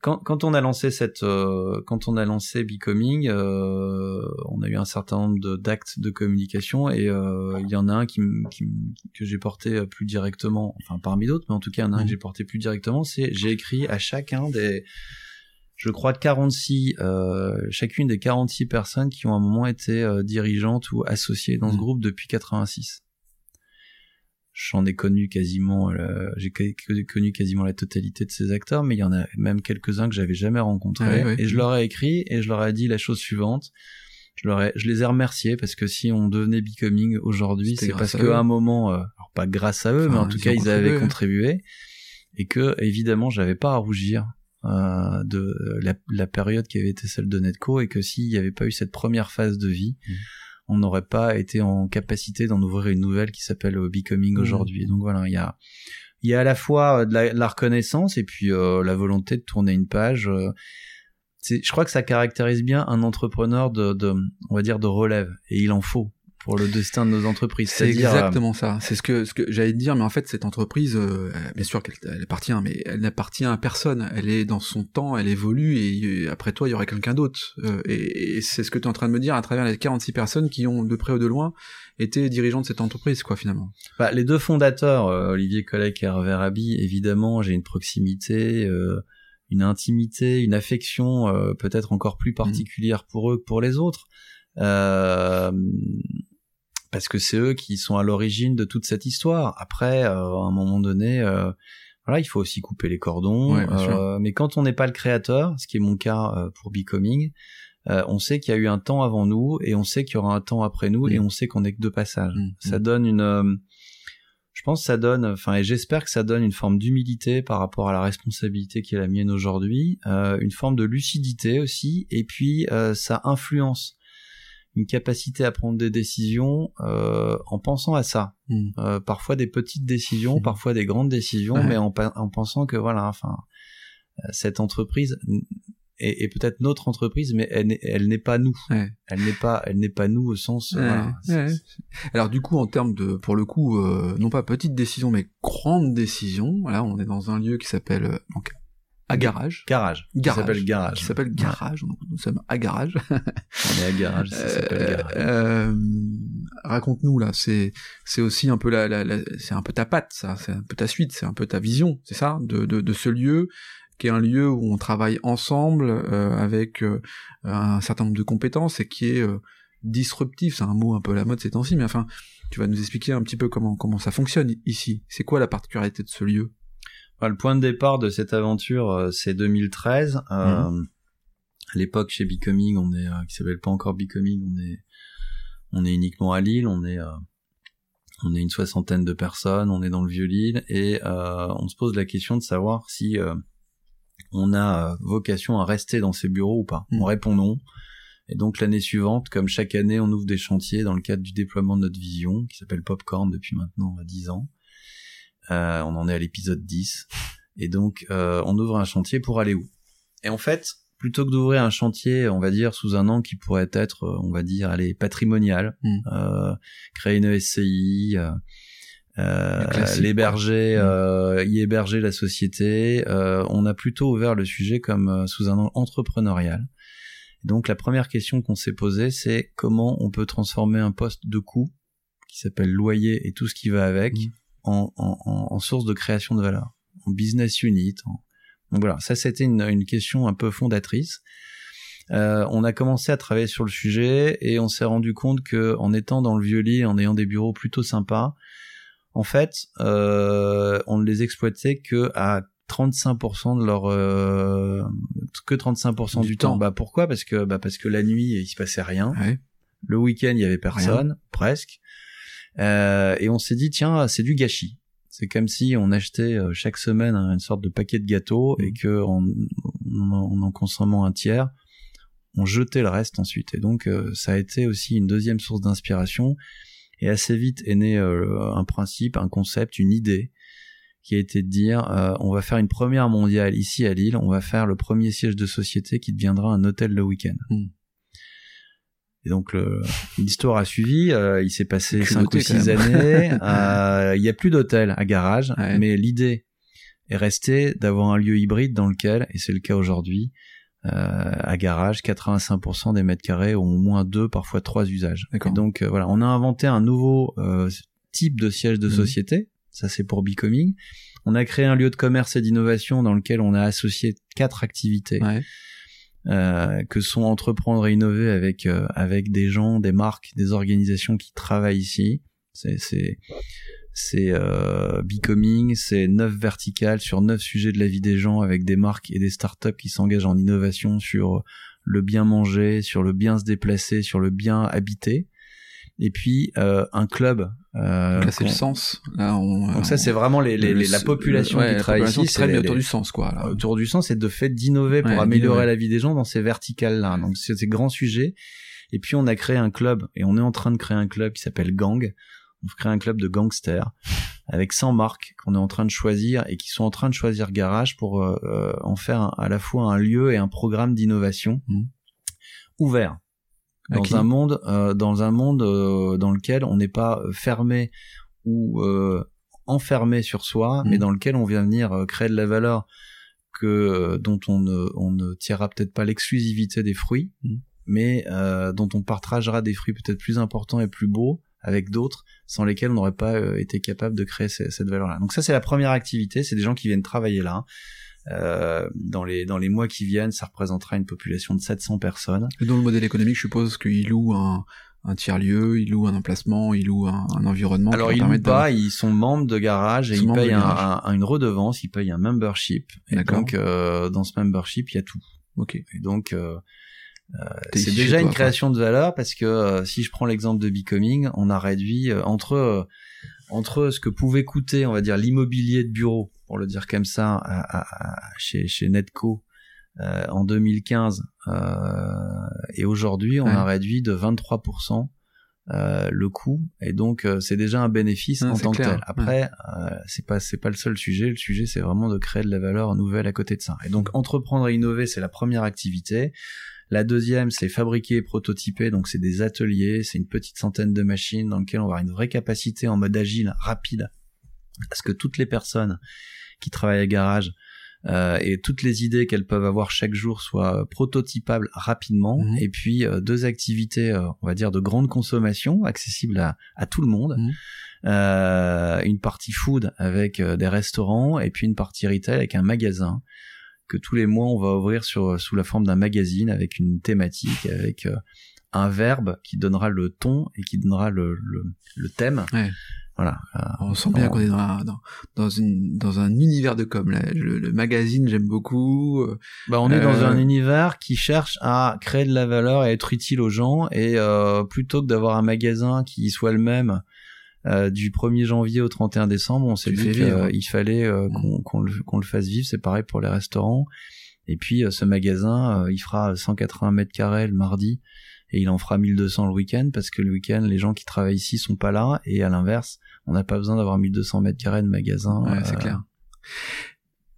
quand, quand on a lancé cette, euh, quand on a lancé Becoming, euh, on a eu un certain nombre d'actes de, communication et euh, il y en a un qui, qui que j'ai porté euh, plus directement, enfin parmi d'autres, mais en tout cas il y en a un Mhm. que j'ai porté plus directement, c'est j'ai écrit à chacun des je crois 46 euh, chacune des 46 personnes qui ont à un moment été euh, dirigeantes ou associées dans ce Mhm. groupe depuis 86 j'en ai connu quasiment euh, j'ai co- co- connu quasiment la totalité de ces acteurs mais il y en a même quelques-uns que j'avais jamais rencontrés ouais. et je leur ai écrit et je leur ai dit la chose suivante je leur ai, je les ai remerciés parce que si on devenait becoming aujourd'hui c'est parce qu'à un moment euh, alors pas grâce à eux mais en tout ils cas ils avaient contribué. et que évidemment j'avais pas à rougir euh, de la, la période qui avait été celle de Netco et que s'il n'y avait pas eu cette première phase de vie Mhm. On n'aurait pas été en capacité d'en ouvrir une nouvelle qui s'appelle euh, Becoming Mhm. aujourd'hui. Donc voilà, il y a il y a à la fois euh, de la, de la reconnaissance et puis euh, la volonté de tourner une page. euh, je crois que ça caractérise bien un entrepreneur de, de, on va dire, de relève. Et il en faut pour le destin de nos entreprises. C'est exactement ça. C'est ce que ce que j'allais te dire, mais en fait cette entreprise, euh, bien sûr qu'elle elle appartient, mais elle n'appartient à personne. Elle est dans son temps, elle évolue, et après toi il y aurait quelqu'un d'autre. Euh, et et c'est ce que tu es en train de me dire à travers les 46 personnes qui ont de près ou de loin été dirigeants de cette entreprise, quoi, finalement. Bah, les deux fondateurs, euh, Olivier Collec et Hervé Rabi, évidemment, j'ai une proximité, euh, une intimité, une affection euh, peut-être encore plus particulière pour eux que pour les autres. Euh, parce que c'est eux qui sont à l'origine de toute cette histoire. Après, euh, à un moment donné, euh, voilà, il faut aussi couper les cordons. Ouais. Euh, mais quand on n'est pas le créateur, ce qui est mon cas euh, pour Becoming, euh, on sait qu'il y a eu un temps avant nous et on sait qu'il y aura un temps après nous Mm. et on sait qu'on est que de passage. Mm, Ça mm. donne une, euh, je pense que ça donne, enfin et j'espère que ça donne une forme d'humilité par rapport à la responsabilité qui est la mienne aujourd'hui, euh, une forme de lucidité aussi, et puis euh, ça influence une capacité à prendre des décisions euh, en pensant à ça. Mm. Euh, parfois des petites décisions, Mm. parfois des grandes décisions, Ouais. mais en, en pensant que voilà, enfin euh, cette entreprise est, est peut-être notre entreprise, mais elle n'est, elle n'est pas nous. Ouais. Elle n'est pas, elle n'est pas nous au sens. Ouais, voilà. Alors du coup, en termes de, pour le coup, euh, non pas petite décision, mais grande décision. Là, on est dans un lieu qui s'appelle euh, donc à garage. Garage. Garage. S'appelle garage. Qui s'appelle garage. Donc nous sommes à garage. On est à garage, ça s'appelle Euh, garage. euh, Raconte-nous là, c'est c'est aussi un peu la, la, la- c'est un peu ta patte, ça, c'est un peu ta suite, c'est un peu ta vision, c'est ça, de, de, de ce lieu qui est un lieu où on travaille ensemble euh, avec euh, un certain nombre de compétences et qui est euh, disruptif, c'est un mot un peu à la mode ces temps-ci, mais enfin, tu vas nous expliquer un petit peu comment comment ça fonctionne ici. C'est quoi la particularité de ce lieu? Le point de départ de cette aventure, euh, c'est 2013. Euh, Mhm. À l'époque, chez Becoming, on est, euh, qui s'appelle pas encore Becoming, on est, on est uniquement à Lille. On est, euh, on est une soixantaine de personnes. On est dans le vieux Lille et euh, on se pose la question de savoir si euh, on a vocation à rester dans ces bureaux ou pas. Mhm. On répond non. Et donc l'année suivante, comme chaque année, on ouvre des chantiers dans le cadre du déploiement de notre vision, qui s'appelle Popcorn depuis maintenant euh, 10 ans. Euh, on en est à l'épisode 10. Et donc, euh, on ouvre un chantier pour aller où? Et en fait, plutôt que d'ouvrir un chantier, on va dire, sous un an qui pourrait être, euh, on va dire, allez, patrimonial, Mm. euh, créer une SCI, euh, euh, l'héberger. Mm. y héberger la société, euh, on a plutôt ouvert le sujet comme euh, sous un angle entrepreneurial. Donc la première question qu'on s'est posée, c'est comment on peut transformer un poste de coût qui s'appelle loyer et tout ce qui va avec Mm. En, en, en, source de création de valeur, en business unit, en Donc voilà, ça c'était une, une question un peu fondatrice. Euh, on a commencé à travailler sur le sujet et on s'est rendu compte que en étant dans le vieux lit, en ayant des bureaux plutôt sympas, en fait, euh, on ne les exploitait que à 35% de leur euh, que 35% du, temps. Bah pourquoi? Parce que bah parce que la nuit il se passait rien. Le week-end il y avait personne, presque. Euh, et on s'est dit tiens c'est du gâchis. C'est comme si on achetait euh, chaque semaine une sorte de paquet de gâteaux et mmh. que en, en, en consommant un tiers, on jetait le reste ensuite. Et donc euh, ça a été aussi une deuxième source d'inspiration. Et assez vite est né euh, un principe, un concept, une idée qui a été de dire euh, on va faire une première mondiale ici à Lille, on va faire le premier siège de société qui deviendra un hôtel le week-end. Hmm. Et donc l'histoire a suivi, il s'est passé cinq ou six années, il n'y a plus d'hôtel à garage, mais l'idée est restée d'avoir un lieu hybride dans lequel, et c'est le cas aujourd'hui, euh, à garage, 85% des mètres carrés ont au moins deux, parfois trois usages. Et donc euh, voilà, on a inventé un nouveau euh, type de siège de mhm. société. Ça c'est pour Becoming. On a créé un lieu de commerce et d'innovation dans lequel on a associé quatre activités. Ouais. Euh, que sont entreprendre et innover avec avec des gens, des marques, des organisations qui travaillent ici. C'est c'est c'est euh, Becoming, c'est neuf verticales sur neuf sujets de la vie des gens avec des marques et des startups qui s'engagent en innovation sur le bien manger, sur le bien se déplacer, sur le bien habiter. Et puis euh, un club. Euh, là c'est le sens. Là, on, Donc ça c'est vraiment les, les, la population qui travaille ici. C'est autour du sens quoi. Là. Autour du sens, c'est de fait d'innover pour améliorer la vie des gens dans ces verticales là. Donc c'est ces grands sujets. Et puis on a créé un club et on est en train de créer un club qui s'appelle Gang on crée un club de gangsters avec 100 marques qu'on est en train de choisir et qui sont en train de choisir Garage pour euh, euh, en faire à la fois un lieu et un programme d'innovation mmh. ouvert dans un monde euh, dans un monde dans lequel on n'est pas fermé ou enfermé sur soi, mais mmh. dans lequel on vient venir créer de la valeur que dont on ne, on ne tirera peut-être pas l'exclusivité des fruits, mmh. mais dont on partagera des fruits peut-être plus importants et plus beaux avec d'autres sans lesquels on n'aurait pas euh, été capable de créer cette valeur-là. Donc ça, c'est la première activité. C'est des gens qui viennent travailler là. Euh, dans les dans les mois qui viennent, ça représentera une population de 700 personnes. Et dans le modèle économique, je suppose qu'ils louent un, un tiers lieu, ils louent un emplacement, ils louent un, un environnement. Alors ils louent pas, ils sont membres de garage et ils, payent un, une redevance, ils payent un membership. Et donc euh, dans ce membership, il y a tout. Ok. Et donc euh, euh, c'est déjà une création de valeur parce que euh, si je prends l'exemple de Becoming, on a réduit euh, entre entre ce que pouvait coûter, on va dire, l'immobilier de bureau, pour le dire comme ça, à, chez, chez Netco en 2015 et aujourd'hui, on a réduit de 23% le coût et donc c'est déjà un bénéfice en tant que tel. Après, c'est pas c'est pas le seul sujet. Le sujet, c'est vraiment de créer de la valeur nouvelle à côté de ça. Et donc entreprendre et innover, c'est la première activité. La deuxième, c'est fabriquer et prototyper, donc c'est des ateliers, c'est une petite centaine de machines dans lesquelles on va avoir une vraie capacité en mode agile, rapide, à ce que toutes les personnes qui travaillent à garage euh, et toutes les idées qu'elles peuvent avoir chaque jour soient prototypables rapidement. Mhm. Et puis euh, deux activités, euh, on va dire, de grande consommation, accessibles à, à tout le monde. Mhm. une partie food avec des restaurants et puis une partie retail avec un magasin que tous les mois on va ouvrir sur sous la forme d'un magazine avec une thématique, avec un verbe qui donnera le ton et qui donnera le, le, thème. Voilà. Euh, on sent bien qu'on est dans, dans, dans, une, dans un univers de com. Là. Le, magazine, j'aime beaucoup. Euh, bah, on est dans un univers qui cherche à créer de la valeur et être utile aux gens. Et plutôt que d'avoir un magasin qui soit le même euh, du 1er janvier au 31 décembre, on s'est dit qu'il fallait euh, mm. qu'on le, le, fasse vivre. C'est pareil pour les restaurants. Et puis euh, ce magasin, il fera 180 mètres carrés le mardi et il en fera 1200 le week-end parce que le week-end, les gens qui travaillent ici sont pas là. Et à l'inverse, on n'a pas besoin d'avoir 1200 mètres carrés de magasin. Ouais, c'est clair.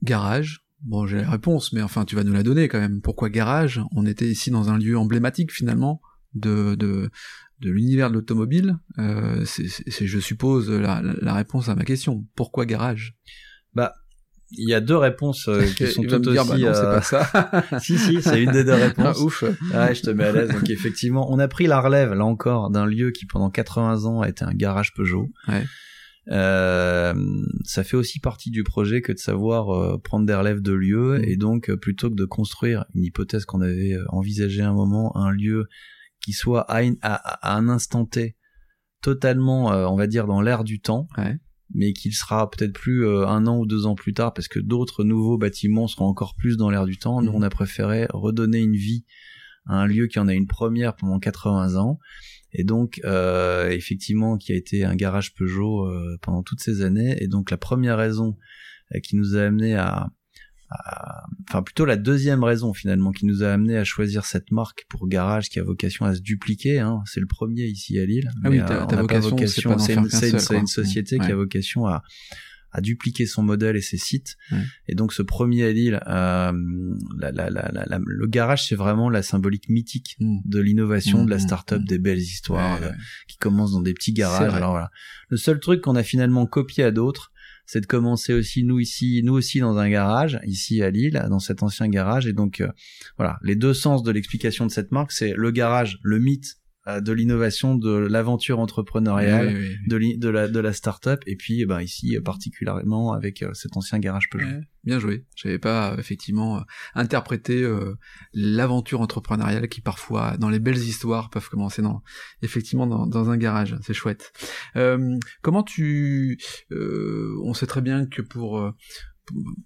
Garage. Bon, j'ai la réponse, mais enfin, tu vas nous la donner quand même. Pourquoi garage? On était ici dans un lieu emblématique finalement de, de, de l'univers de l'automobile, euh, c'est, je suppose, la, la, réponse à ma question. Pourquoi garage? Bah, il y a deux réponses euh, qui sont toutes aussi. Bah non, c'est pas ça. si si, c'est une des deux réponses. Ah, ouf. Ouais, je te mets à l'aise. Donc effectivement, on a pris la relève là encore d'un lieu qui pendant 80 ans a été un garage Peugeot. Ouais. Euh, ça fait aussi partie du projet que de savoir euh, prendre des relèves de lieux Mm. et donc euh, plutôt que de construire une hypothèse qu'on avait euh, envisagée à un moment, un lieu qui soit à, une- à- à un instant T totalement, euh, on va dire, dans l'air du temps, Ouais. Mais qu'il sera peut-être plus euh, un an ou deux ans plus tard parce que d'autres nouveaux bâtiments seront encore plus dans l'air du temps. Nous, Mhm. on a préféré redonner une vie à un lieu qui en a une première pendant 80 ans et donc euh, effectivement qui a été un garage Peugeot euh, pendant toutes ces années et donc la première raison euh, qui nous a amené à- enfin plutôt la deuxième raison finalement qui nous a amené à choisir cette marque pour garage qui a vocation à se dupliquer hein. c'est le premier ici à Lille Ah oui, mais, ta- on ta n'a pas vocation, c'est une, une- société Ouais. qui a vocation à à dupliquer son modèle et ses sites. Ouais. Et donc ce premier à Lille, euh, la, la, la, le garage, c'est vraiment la symbolique mythique Mm. de l'innovation, de la mm, start-up, mm. des belles histoires Ouais, euh, qui commencent dans des petits garages. Alors voilà. Le seul truc qu'on a finalement copié à d'autres, c'est de commencer aussi nous ici, nous aussi dans un garage ici à Lille, dans cet ancien garage. Et donc euh, voilà, les deux sens de l'explication de cette marque, c'est le garage, le mythe de l'innovation, de l'aventure entrepreneuriale de, la de la start-up et puis eh ben ici particulièrement avec euh, cet ancien garage Peugeot. Bien joué. J'avais pas euh, effectivement euh, interprété euh, l'aventure entrepreneuriale qui parfois, dans les belles histoires, peuvent commencer dans effectivement dans, dans un garage. C'est chouette. Euh, comment tu euh, On sait très bien que pour euh,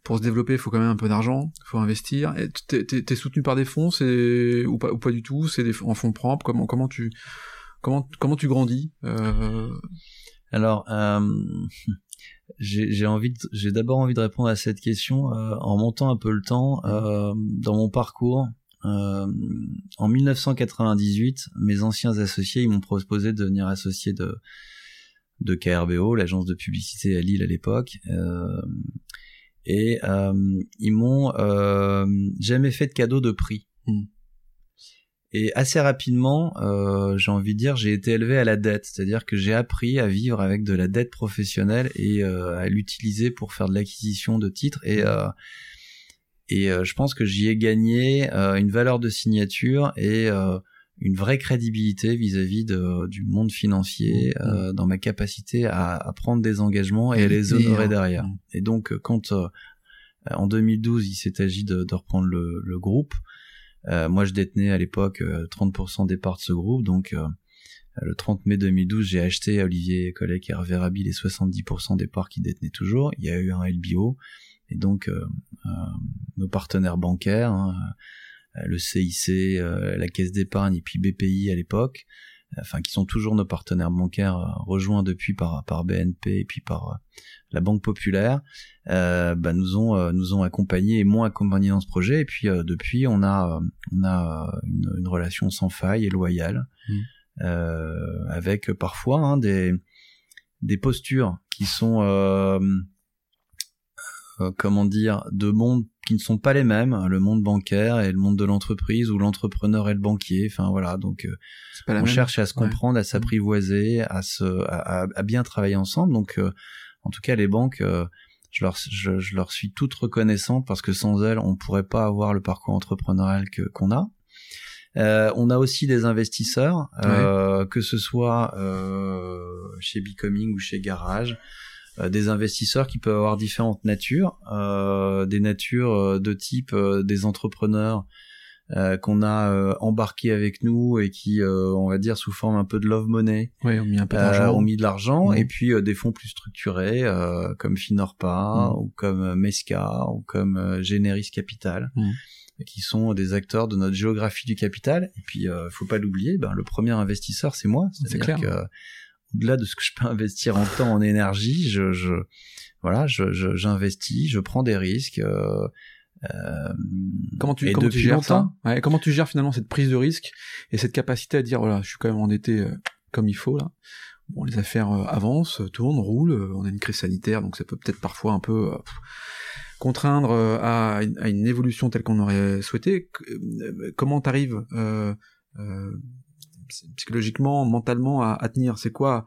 pour se développer, il faut quand même un peu d'argent, il faut investir. T'es, t'es soutenu par des fonds, c'est ou pas ou pas du tout C'est des en fonds propres. Comment comment tu comment comment tu grandis euh... Alors euh, j'ai envie d'abord envie de répondre à cette question euh, en montant un peu le temps euh, dans mon parcours. en 1998, mes anciens associés ils m'ont proposé de devenir associé de de KRBO, l'agence de publicité à Lille à l'époque. Euh, et euh, ils m'ont euh, jamais fait de cadeau de prix. Mm. Et assez rapidement, euh, j'ai envie de dire, j'ai été élevé à la dette, c'est-à-dire que j'ai appris à vivre avec de la dette professionnelle et euh, à l'utiliser pour faire de l'acquisition de titres. Et euh, et je pense que j'y ai gagné une valeur de signature et euh, une vraie crédibilité vis-à-vis de, du monde financier Mmh. euh, dans ma capacité à, à prendre des engagements et Et à les honorer derrière. Et donc euh, quand euh, en 2012 il s'est agi de, de reprendre le, le groupe, euh, moi je détenais à l'époque euh, 30% des parts de ce groupe, donc euh, le 30 mai 2012 j'ai acheté à Olivier Collet et Hervé Rabi les 70% des parts qu'il détenait toujours. Il y a eu un LBO et donc euh, euh, nos partenaires bancaires, hein, euh, le CIC, euh, la Caisse d'épargne et puis BPI à l'époque, euh, enfin qui sont toujours nos partenaires bancaires euh, rejoints depuis par par BNP et puis par euh, la Banque Populaire, euh, bah, nous ont euh, nous ont accompagnés et m'ont accompagné dans ce projet. Et puis euh, depuis on a euh, on a euh, une, une relation sans faille et loyale Mhm. euh, avec parfois hein, des des postures qui sont euh, comment dire, de mondes qui ne sont pas les mêmes, le monde bancaire et le monde de l'entreprise ou l'entrepreneur et le banquier. Enfin voilà, donc euh, on même. cherche à se Ouais. comprendre, à s'apprivoiser, à se, à, à- à bien travailler ensemble. Donc, euh, en tout cas, les banques, je leur, je, je leur suis toute reconnaissante parce que sans elles, on pourrait pas avoir le parcours entrepreneurial que qu'on a. Euh, on a aussi des investisseurs, euh, que ce soit euh, chez Becoming ou chez Garage, des investisseurs qui peuvent avoir différentes natures, euh, des natures euh, de type euh, des entrepreneurs euh, qu'on a euh, embarqués avec nous et qui, euh, on va dire, sous forme un peu de love money, un peu euh, d'argent. ont mis de l'argent, Mhm. et puis euh, des fonds plus structurés euh, comme Finorpa Mhm. ou comme euh, Mesca ou comme euh, Generis Capital, Mhm. qui sont des acteurs de notre géographie du capital. Et puis, euh, faut pas l'oublier, ben, le premier investisseur, c'est moi. C'est clair. que au-delà de ce que je peux investir en temps, en énergie, je, je voilà, je, je- j'investis, je prends des risques. euh, euh, Comment tu, comment gères longtemps. ça? Ouais, Comment tu gères finalement cette prise de risque et cette capacité à dire voilà, je suis quand même endetté euh, comme il faut là? Bon, les affaires euh, avancent, tournent, roulent. euh, on a une crise sanitaire, donc ça peut peut-être parfois un peu euh, contraindre à, une, à une évolution telle qu'on aurait souhaité. Comment t'arrives euh, euh, psychologiquement, mentalement à, à tenir. C'est quoi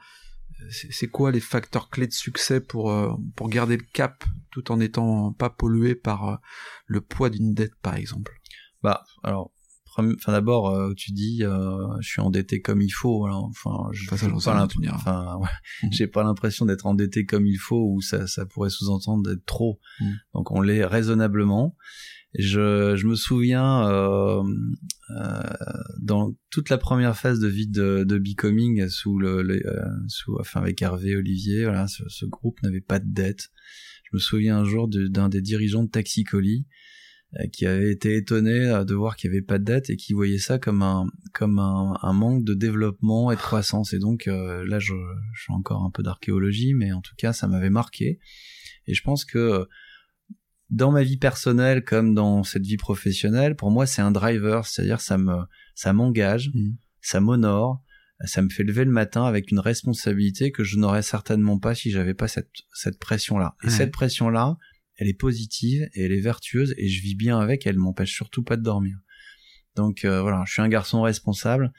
c'est quoi les facteurs clés de succès pour euh, pour garder le cap tout en étant pas pollué par euh, le poids d'une dette par exemple? Bah, alors, enfin d'abord euh, tu dis euh, je suis endetté comme il faut alors, enfin je Enfin, ouais, Mhm. j'ai pas l'impression d'être endetté comme il faut ou ça ça pourrait sous-entendre d'être trop. Mhm. donc on l'est raisonnablement je me souviens euh, euh, dans toute la première phase de vie de, Becoming sous le, euh, sous enfin avec Hervé Olivier voilà ce, groupe n'avait pas de dette. Je me souviens un jour d'un des dirigeants de Taxi Colis euh, qui avait été étonné de voir qu'il n'y avait pas de dette et qui voyait ça comme un comme un, manque de développement et de croissance. Et donc là je, fais encore un peu d'archéologie mais en tout cas ça m'avait marqué. Et je pense que dans ma vie personnelle comme dans cette vie professionnelle pour moi c'est un driver c'est-à-dire ça me ça m'engage Mhm. ça m'honore ça me fait lever le matin avec une responsabilité que je n'aurais certainement pas si j'avais pas cette cette pression là et Ouais. cette pression là elle est positive et elle est vertueuse et je vis bien avec elle m'empêche surtout pas de dormir donc euh, voilà je suis un garçon responsable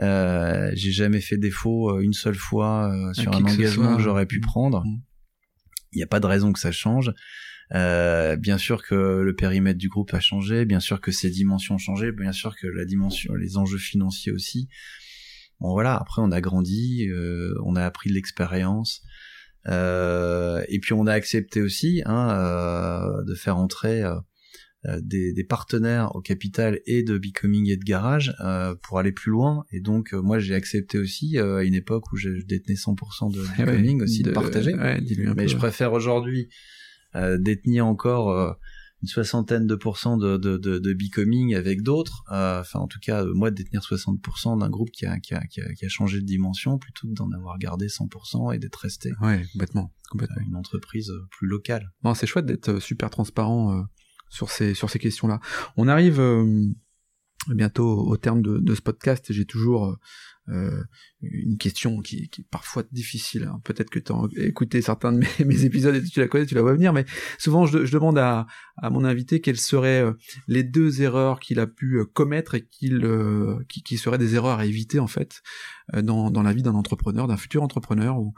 euh, j'ai jamais fait défaut euh, une seule fois euh, sur qui un engagement que j'aurais pu prendre Mm. il n'y a pas de raison que ça change euh, bien sûr que le périmètre du groupe a changé, bien sûr que ses dimensions ont changé, bien sûr que la dimension, les enjeux financiers aussi. Bon voilà, après on a grandi, euh, on a appris de l'expérience, euh, et puis on a accepté aussi hein, euh, de faire entrer euh, des, des partenaires au capital et de Becoming et de Garage euh, pour aller plus loin. Et donc euh, moi j'ai accepté aussi euh, à une époque où je je détenais 100% de ouais, Becoming aussi de, partager. Ouais, Mais peu. je préfère aujourd'hui détenir encore euh, une soixantaine de pourcents de, de, de, de Becoming avec d'autres. Euh, Enfin, en tout cas, euh, moi, détenir 60% d'un groupe qui a, qui, a, qui, a, qui a changé de dimension plutôt que d'en avoir gardé 100% et d'être resté Ouais, complètement, complètement. une entreprise euh, plus locale. Non, c'est chouette d'être euh, super transparent euh, sur ces sur ces questions-là. On arrive euh, bientôt au terme de, de ce podcast et j'ai toujours euh, une question qui, qui est parfois difficile. hein. Peut-être que tu as écouté certains de mes, épisodes et tu la connais, tu la vois venir, mais souvent je, je demande à, à mon invité quelles seraient euh, les deux erreurs qu'il a pu euh, commettre et qu'il, euh, qui, qui seraient des erreurs à éviter en fait euh, dans, dans la vie d'un entrepreneur, d'un futur entrepreneur ou,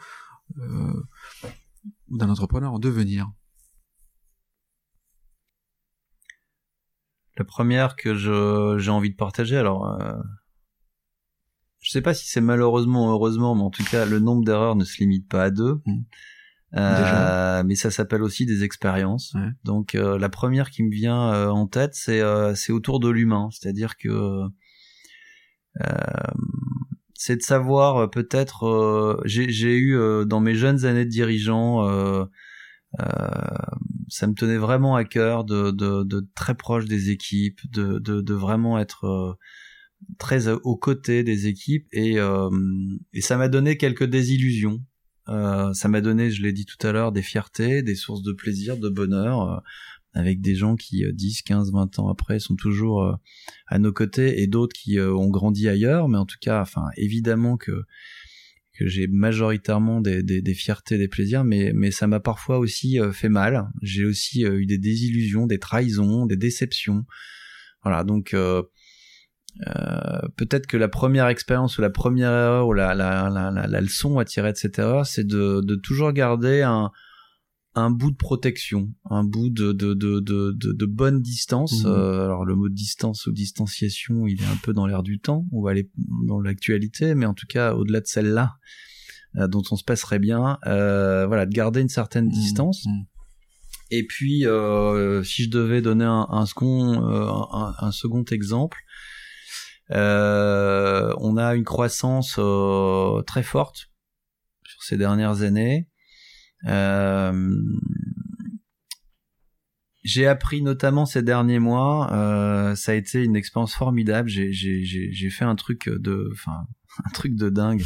euh, ou d'un entrepreneur en devenir. La première que j'ai envie de partager, alors je sais pas si c'est malheureusement ou heureusement, mais en tout cas le nombre d'erreurs ne se limite pas à deux. Mm. Euh, mais ça s'appelle aussi des expériences. Ouais. Donc euh, la première qui me vient euh, en tête, c'est c'est autour de l'humain, c'est-à-dire que euh, c'est de savoir peut-être. j'ai eu dans mes jeunes années de dirigeant. ça me tenait vraiment à cœur de, de, de très proche des équipes, de, de, de vraiment être très aux côtés des équipes et, euh, et ça m'a donné quelques désillusions. Euh, ça m'a donné, je l'ai dit tout à l'heure, des fiertés, des sources de plaisir, de bonheur, euh, avec des gens qui euh, 10, 15, 20 ans après sont toujours euh, à nos côtés et d'autres qui euh, ont grandi ailleurs, mais en tout cas, enfin, évidemment que que j'ai majoritairement des, des, des fiertés, des plaisirs, mais, mais ça m'a parfois aussi euh, fait mal. J'ai aussi euh, eu des désillusions, des trahisons, des déceptions. Voilà, donc euh, euh, peut-être que la première expérience ou la première erreur ou la, la, la, la, la leçon à tirer de cette erreur, c'est de, de toujours garder un, un bout de protection, un bout de, de, de, de, de, de bonne distance. Mhm. Euh, alors le mot distance ou distanciation, il est un peu dans l'air du temps, ou aller dans l'actualité, mais en tout cas au-delà de celle-là, euh, dont on se passerait bien, voilà, de garder une certaine distance. Mmh. Et puis, si je devais donner un, un second, un, un second exemple, euh, on a une croissance euh, très forte sur ces dernières années. Euh, j'ai appris notamment ces derniers mois, euh, ça a été une expérience formidable. J'ai, j'ai, j'ai, j'ai fait un truc de, enfin, un truc de dingue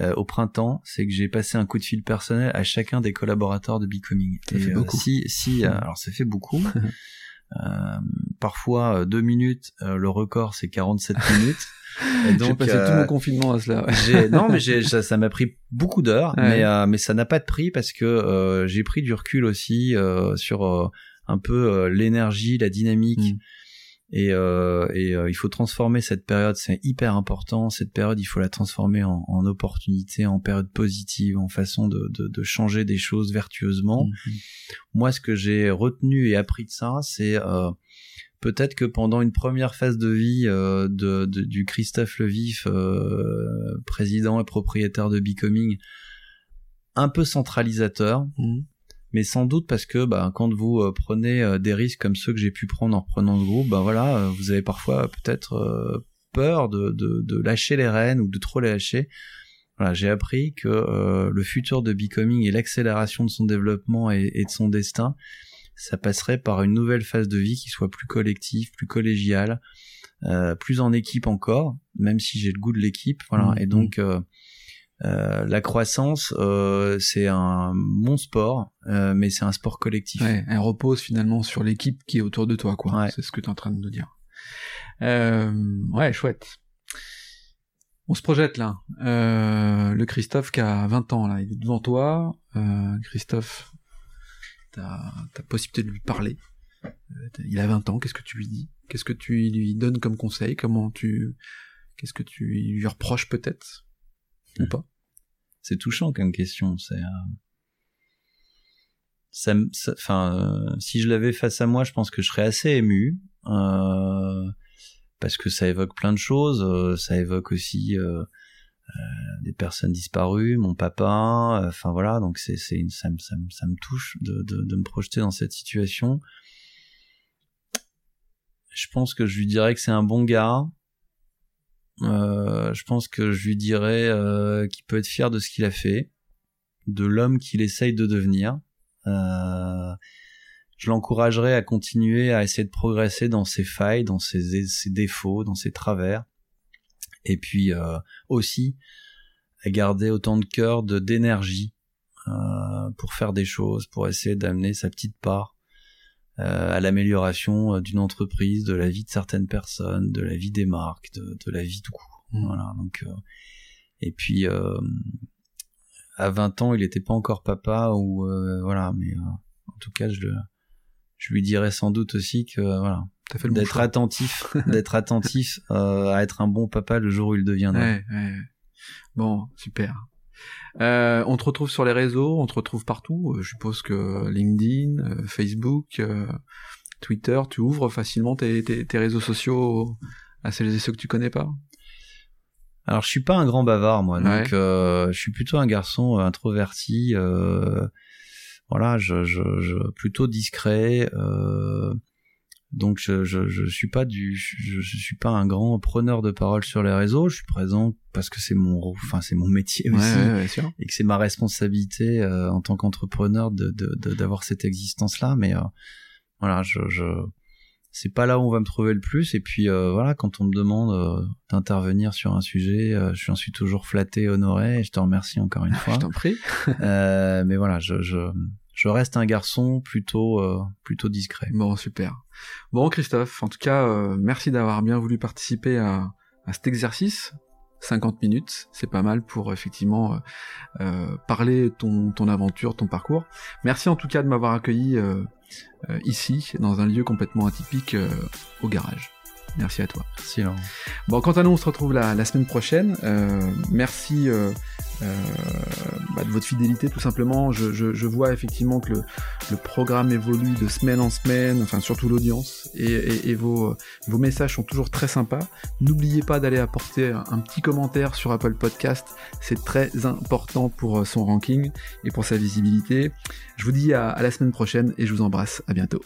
euh, au printemps, c'est que j'ai passé un coup de fil personnel à chacun des collaborateurs de Becoming. Ça fait euh, beaucoup. si, si, alors ça fait beaucoup. Euh, parfois euh, deux minutes, euh, le record c'est 47 minutes. Et J'ai passé euh, tout mon confinement à cela. ouais. non, mais j'ai- ça ça m'a pris beaucoup d'heures, Ouais. mais euh, mais ça n'a pas de prix parce que euh, j'ai pris du recul aussi euh, sur euh, un peu euh, l'énergie, la dynamique. Mm. Et, euh, et euh, il faut transformer cette période, c'est hyper important. Cette période, il faut la transformer en, en opportunité, en période positive, en façon de, de, de changer des choses vertueusement. Mhm. Moi, ce que j'ai retenu et appris de ça, c'est euh, peut-être que pendant une première phase de vie euh, de, du Christophe Levif, euh, président et propriétaire de Becoming, un peu centralisateur, mmh. Mais sans doute parce que bah, quand vous euh, prenez des risques comme ceux que j'ai pu prendre en reprenant le groupe, bah voilà, vous avez parfois peut-être peur de, de, de, lâcher les rênes ou de trop les lâcher. Voilà, j'ai appris que le futur de Becoming et l'accélération de son développement et, et de son destin, ça passerait par une nouvelle phase de vie qui soit plus collective, plus collégiale, euh, plus en équipe encore, même si j'ai le goût de l'équipe. Voilà. Mmh, et donc mmh. Euh, euh, la croissance, euh, c'est un bon sport, euh, mais c'est un sport collectif. Ouais, elle repose finalement sur l'équipe qui est autour de toi, quoi. Ouais. C'est ce que tu es en train de nous dire. Euh, ouais, chouette. On se projette là. le Christophe qui a 20 ans là, il est devant toi. Christophe, ta, possibilité de lui parler. Euh, il a 20 ans, qu'est-ce que tu lui dis? Qu'est-ce que tu lui donnes comme conseil? Comment tu Qu'est-ce que tu lui reproches peut-être? Ou pas C'est touchant comme question. C'est euh, ça, enfin, euh, si je l'avais face à moi, je pense que je serais assez ému parce que ça évoque plein de choses. ça évoque aussi euh, des personnes disparues, mon papa, euh, enfin voilà, donc c'est c'est ça, ça, ça, me touche de, de, de me projeter dans cette situation. Je pense que je lui dirais que c'est un bon gars. Euh, je pense que je lui dirais euh, qu'il peut être fier de ce qu'il a fait, de l'homme qu'il essaye de devenir. Euh, je l'encouragerais à continuer à essayer de progresser dans ses failles, dans ses, défauts, dans ses travers et puis aussi à garder autant de cœur, d'énergie pour faire des choses, pour essayer d'amener sa petite part à l'amélioration d'une entreprise, de la vie de certaines personnes, de la vie des marques, de, de la vie tout court. Mmh. Voilà. Donc et puis à 20 ans, il n'était pas encore papa ou voilà, mais en tout cas, je le je lui dirais sans doute aussi que voilà, d'être attentif, d'être attentif euh, à être un bon papa le jour où il deviendra. Ouais, ouais. Bon, super. Euh, on te retrouve sur les réseaux, on te retrouve partout. Euh, je suppose que LinkedIn, euh, Facebook, Twitter, tu ouvres facilement tes, tes, tes, réseaux sociaux à celles et ceux que tu connais pas. Alors je suis pas un grand bavard moi, donc je suis plutôt un garçon introverti. voilà, je, je, je, plutôt discret. Euh, donc je, je, je suis pas du je, je, suis pas un grand preneur de parole sur les réseaux. Je suis présent parce que c'est mon enfin c'est mon métier aussi et que c'est ma responsabilité euh, en tant qu'entrepreneur de d'avoir de, cette existence là. Mais euh, voilà, je, je c'est pas là où on va me trouver le plus. Et puis euh, voilà, quand on me demande d'intervenir sur un sujet, je suis toujours flatté, honoré. Et je te remercie encore une fois. je t'en prie. mais voilà, je, je je reste un garçon plutôt euh, plutôt discret. Bon, super. Bon, Christophe, en tout cas, euh, merci d'avoir bien voulu participer à, à cet exercice. 50 minutes, c'est pas mal pour effectivement euh, euh parler ton, ton aventure, ton parcours. Merci en tout cas de m'avoir accueilli ici, dans un lieu complètement atypique, au garage. Merci à toi. Merci Bon, quant à nous, on se retrouve la, la semaine prochaine. Euh, merci euh, euh, bah, de votre fidélité, tout simplement. Je, je, je vois effectivement que le, le, programme évolue de semaine en semaine, enfin surtout l'audience, et, et, et, vos, vos messages sont toujours très sympas. N'oubliez pas d'aller apporter un petit commentaire sur Apple Podcast, c'est très important pour son ranking et pour sa visibilité. Je vous dis à, à la semaine prochaine et je vous embrasse. À bientôt.